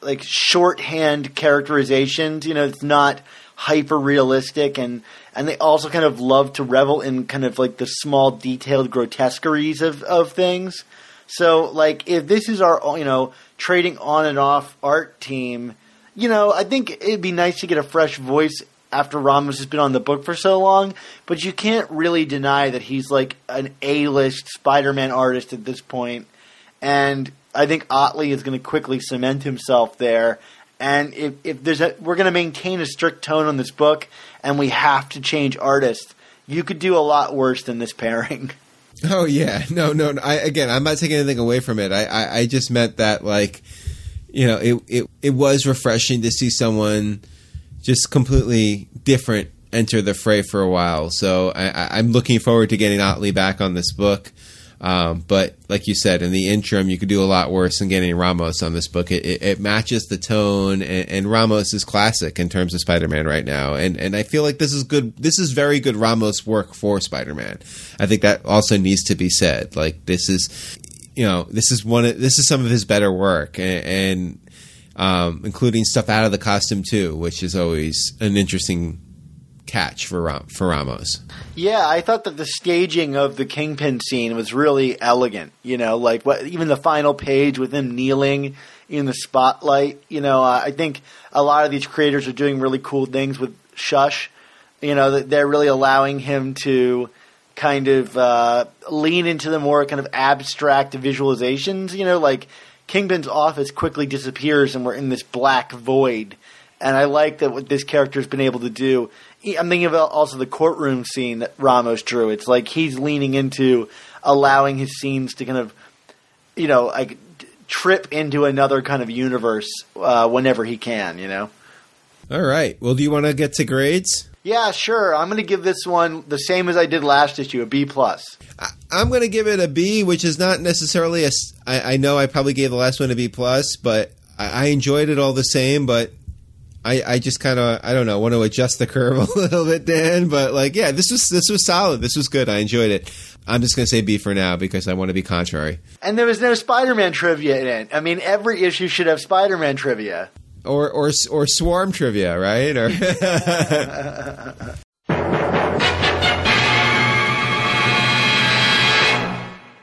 like shorthand characterizations. You know, it's not hyper realistic, and and they also kind of love to revel in kind of like the small, detailed grotesqueries of of things. So, like, if this is our, you know, trading on and off art team, you know, I think it'd be nice to get a fresh voice after Ramos has been on the book for so long, but you can't really deny that he's like an A-list Spider-Man artist at this point. point, and I think Ottley is going to quickly cement himself there. And if, if there's a, we're going to maintain a strict tone on this book, and we have to change artists. You could do a lot worse than this pairing.
Oh yeah, no, no. no. I again, I'm not taking anything away from it. I, I, I just meant that like, you know, it, it, it was refreshing to see someone just completely different enter the fray for a while. So I, I'm looking forward to getting Ottley back on this book. Um, but like you said, in the interim, you could do a lot worse than getting Ramos on this book. It, it, it matches the tone, and, and, Ramos is classic in terms of Spider-Man right now. And and I feel like this is good. This is very good Ramos work for Spider-Man. I think that also needs to be said. Like this is, you know, this is one. Of, this is some of his better work, and, and um, including stuff out of the costume too, which is always an interesting catch for for Ramos.
Yeah, I thought that the staging of the Kingpin scene was really elegant. You know, like what even the final page with him kneeling in the spotlight. You know, uh, I think a lot of these creators are doing really cool things with Shush. You know, they're really allowing him to kind of uh, lean into the more kind of abstract visualizations. You know, like Kingpin's office quickly disappears and we're in this black void. And I like that what this character has been able to do I'm thinking about also the courtroom scene that Ramos drew. It's like he's leaning into allowing his scenes to kind of, you know, like trip into another kind of universe uh, whenever he can. You know.
All right. Well, do you want to get to grades?
Yeah, sure. I'm going to give this one the same as I did last issue, a B plus.
I'm going to give it a B, which is not necessarily a. I, I know I probably gave the last one a B plus, but I, I enjoyed it all the same. But I, I just kind of I don't know want to adjust the curve a little bit, Dan. But like, yeah, this was this was solid. This was good. I enjoyed it. I'm just gonna say B for now because I want to be contrary.
And there was no Spider-Man trivia in it. I mean, every issue should have Spider-Man trivia.
Or or or swarm trivia, right? Or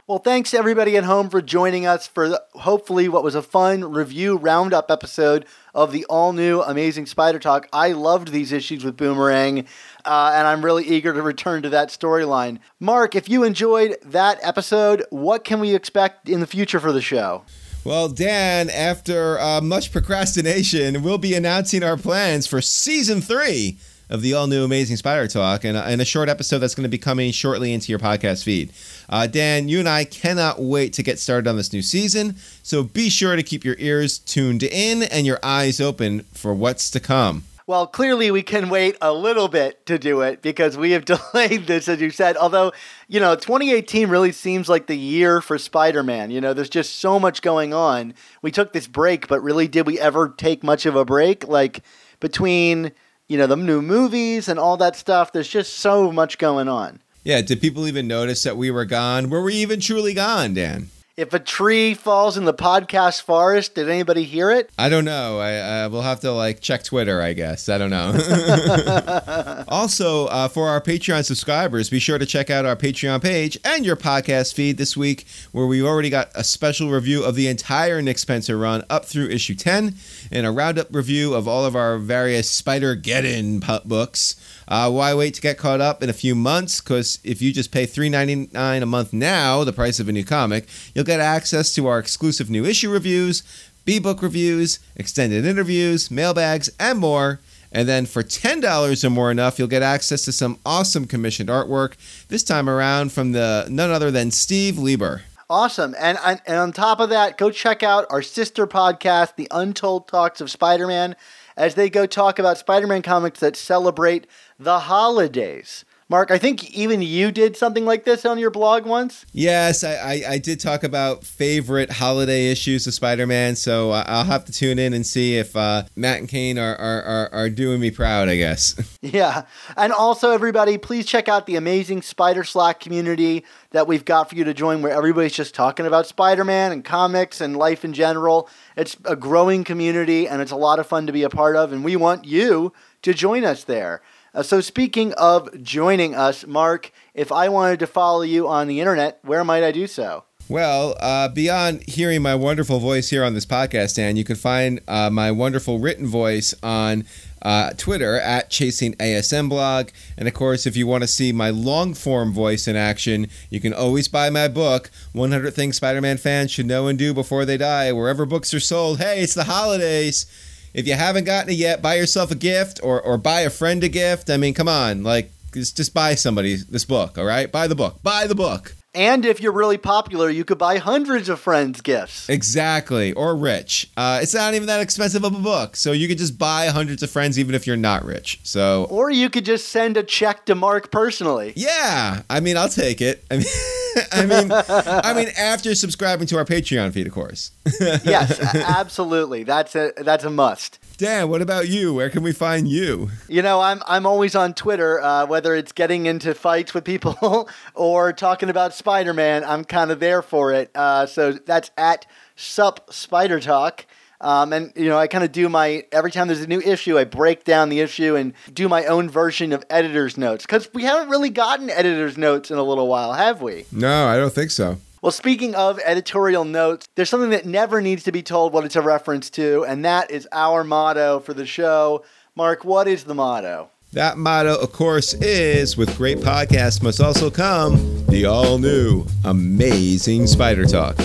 Well, thanks everybody at home for joining us for hopefully what was a fun review roundup episode of the all new Amazing Spider Talk. I loved these issues with Boomerang, uh, and I'm really eager to return to that storyline. Mark, if you enjoyed that episode, what can we expect in the future for the show?
Well, Dan, after uh, much procrastination, we'll be announcing our plans for season three of the all new Amazing Spider Talk and, and a short episode that's going to be coming shortly into your podcast feed. Uh, Dan, you and I cannot wait to get started on this new season, so be sure to keep your ears tuned in and your eyes open for what's to come.
Well, clearly we can wait a little bit to do it because we have delayed this, as you said. Although, you know, 2018 really seems like the year for Spider Man. You know, there's just so much going on. We took this break, but really, did we ever take much of a break? Like, between you know, the new movies and all that stuff. There's just so much going on.
Yeah, did people even notice that we were gone? Were we even truly gone, Dan?
If a tree falls in the podcast forest, did anybody hear it?
I don't know. I uh, we'll have to like check Twitter. I guess I don't know. also, uh, for our Patreon subscribers, be sure to check out our Patreon page and your podcast feed this week, where we've already got a special review of the entire Nick Spencer run up through issue ten, and a roundup review of all of our various Spider-Geddon books. Uh, why wait to get caught up in a few months? Because if you just pay $3.99 a month now, the price of a new comic, you'll get access to our exclusive new issue reviews, B book reviews, extended interviews, mailbags, and more. And then for $10 or more enough, you'll get access to some awesome commissioned artwork, this time around from the none other than Steve Lieber.
Awesome. And, and and on top of that, go check out our sister podcast, The Untold Talks of Spider-Man, as they go talk about Spider-Man comics that celebrate the holidays. Mark, I think even you did something like this on your blog once.
Yes, I, I, I did talk about favorite holiday issues of Spider Man, so I'll have to tune in and see if uh, Matt and Kane are, are, are, are doing me proud, I guess.
Yeah. And also, everybody, please check out the amazing Spider Slack community that we've got for you to join where everybody's just talking about Spider Man and comics and life in general. It's a growing community and it's a lot of fun to be a part of, and we want you to join us there. Uh, so, speaking of joining us, Mark, if I wanted to follow you on the internet, where might I do so?
Well, uh, beyond hearing my wonderful voice here on this podcast, Dan, you can find uh, my wonderful written voice on uh, Twitter at Chasing ASM blog. And of course, if you want to see my long form voice in action, you can always buy my book, 100 Things Spider Man Fans Should Know and Do Before They Die, wherever books are sold. Hey, it's the holidays. If you haven't gotten it yet, buy yourself a gift or, or buy a friend a gift. I mean, come on, like, just, just buy somebody this book, all right? Buy the book. Buy the book.
And if you're really popular, you could buy hundreds of friends gifts.
Exactly, or rich. Uh, it's not even that expensive of a book, so you could just buy hundreds of friends even if you're not rich. So,
Or you could just send a check to Mark personally.
yeah, I mean, I'll take it. I mean, I mean, I mean, after subscribing to our Patreon feed, of course.
Yes, absolutely. That's a that's a must.
Dan, what about you? Where can we find you?
You know, I'm I'm always on Twitter, uh, whether it's getting into fights with people or talking about Spider-Man. I'm kind of there for it. Uh, so that's at Sup Spider Talk. Um, and you know, I kind of do my every time there's a new issue, I break down the issue and do my own version of editor's notes because we haven't really gotten editor's notes in a little while, have we?
No, I don't think so.
Well, speaking of editorial notes, there's something that never needs to be told what it's a reference to, and that is our motto for the show. Mark, what is the motto?
That motto, of course, is with great podcasts must also come the all new amazing Spider Talk.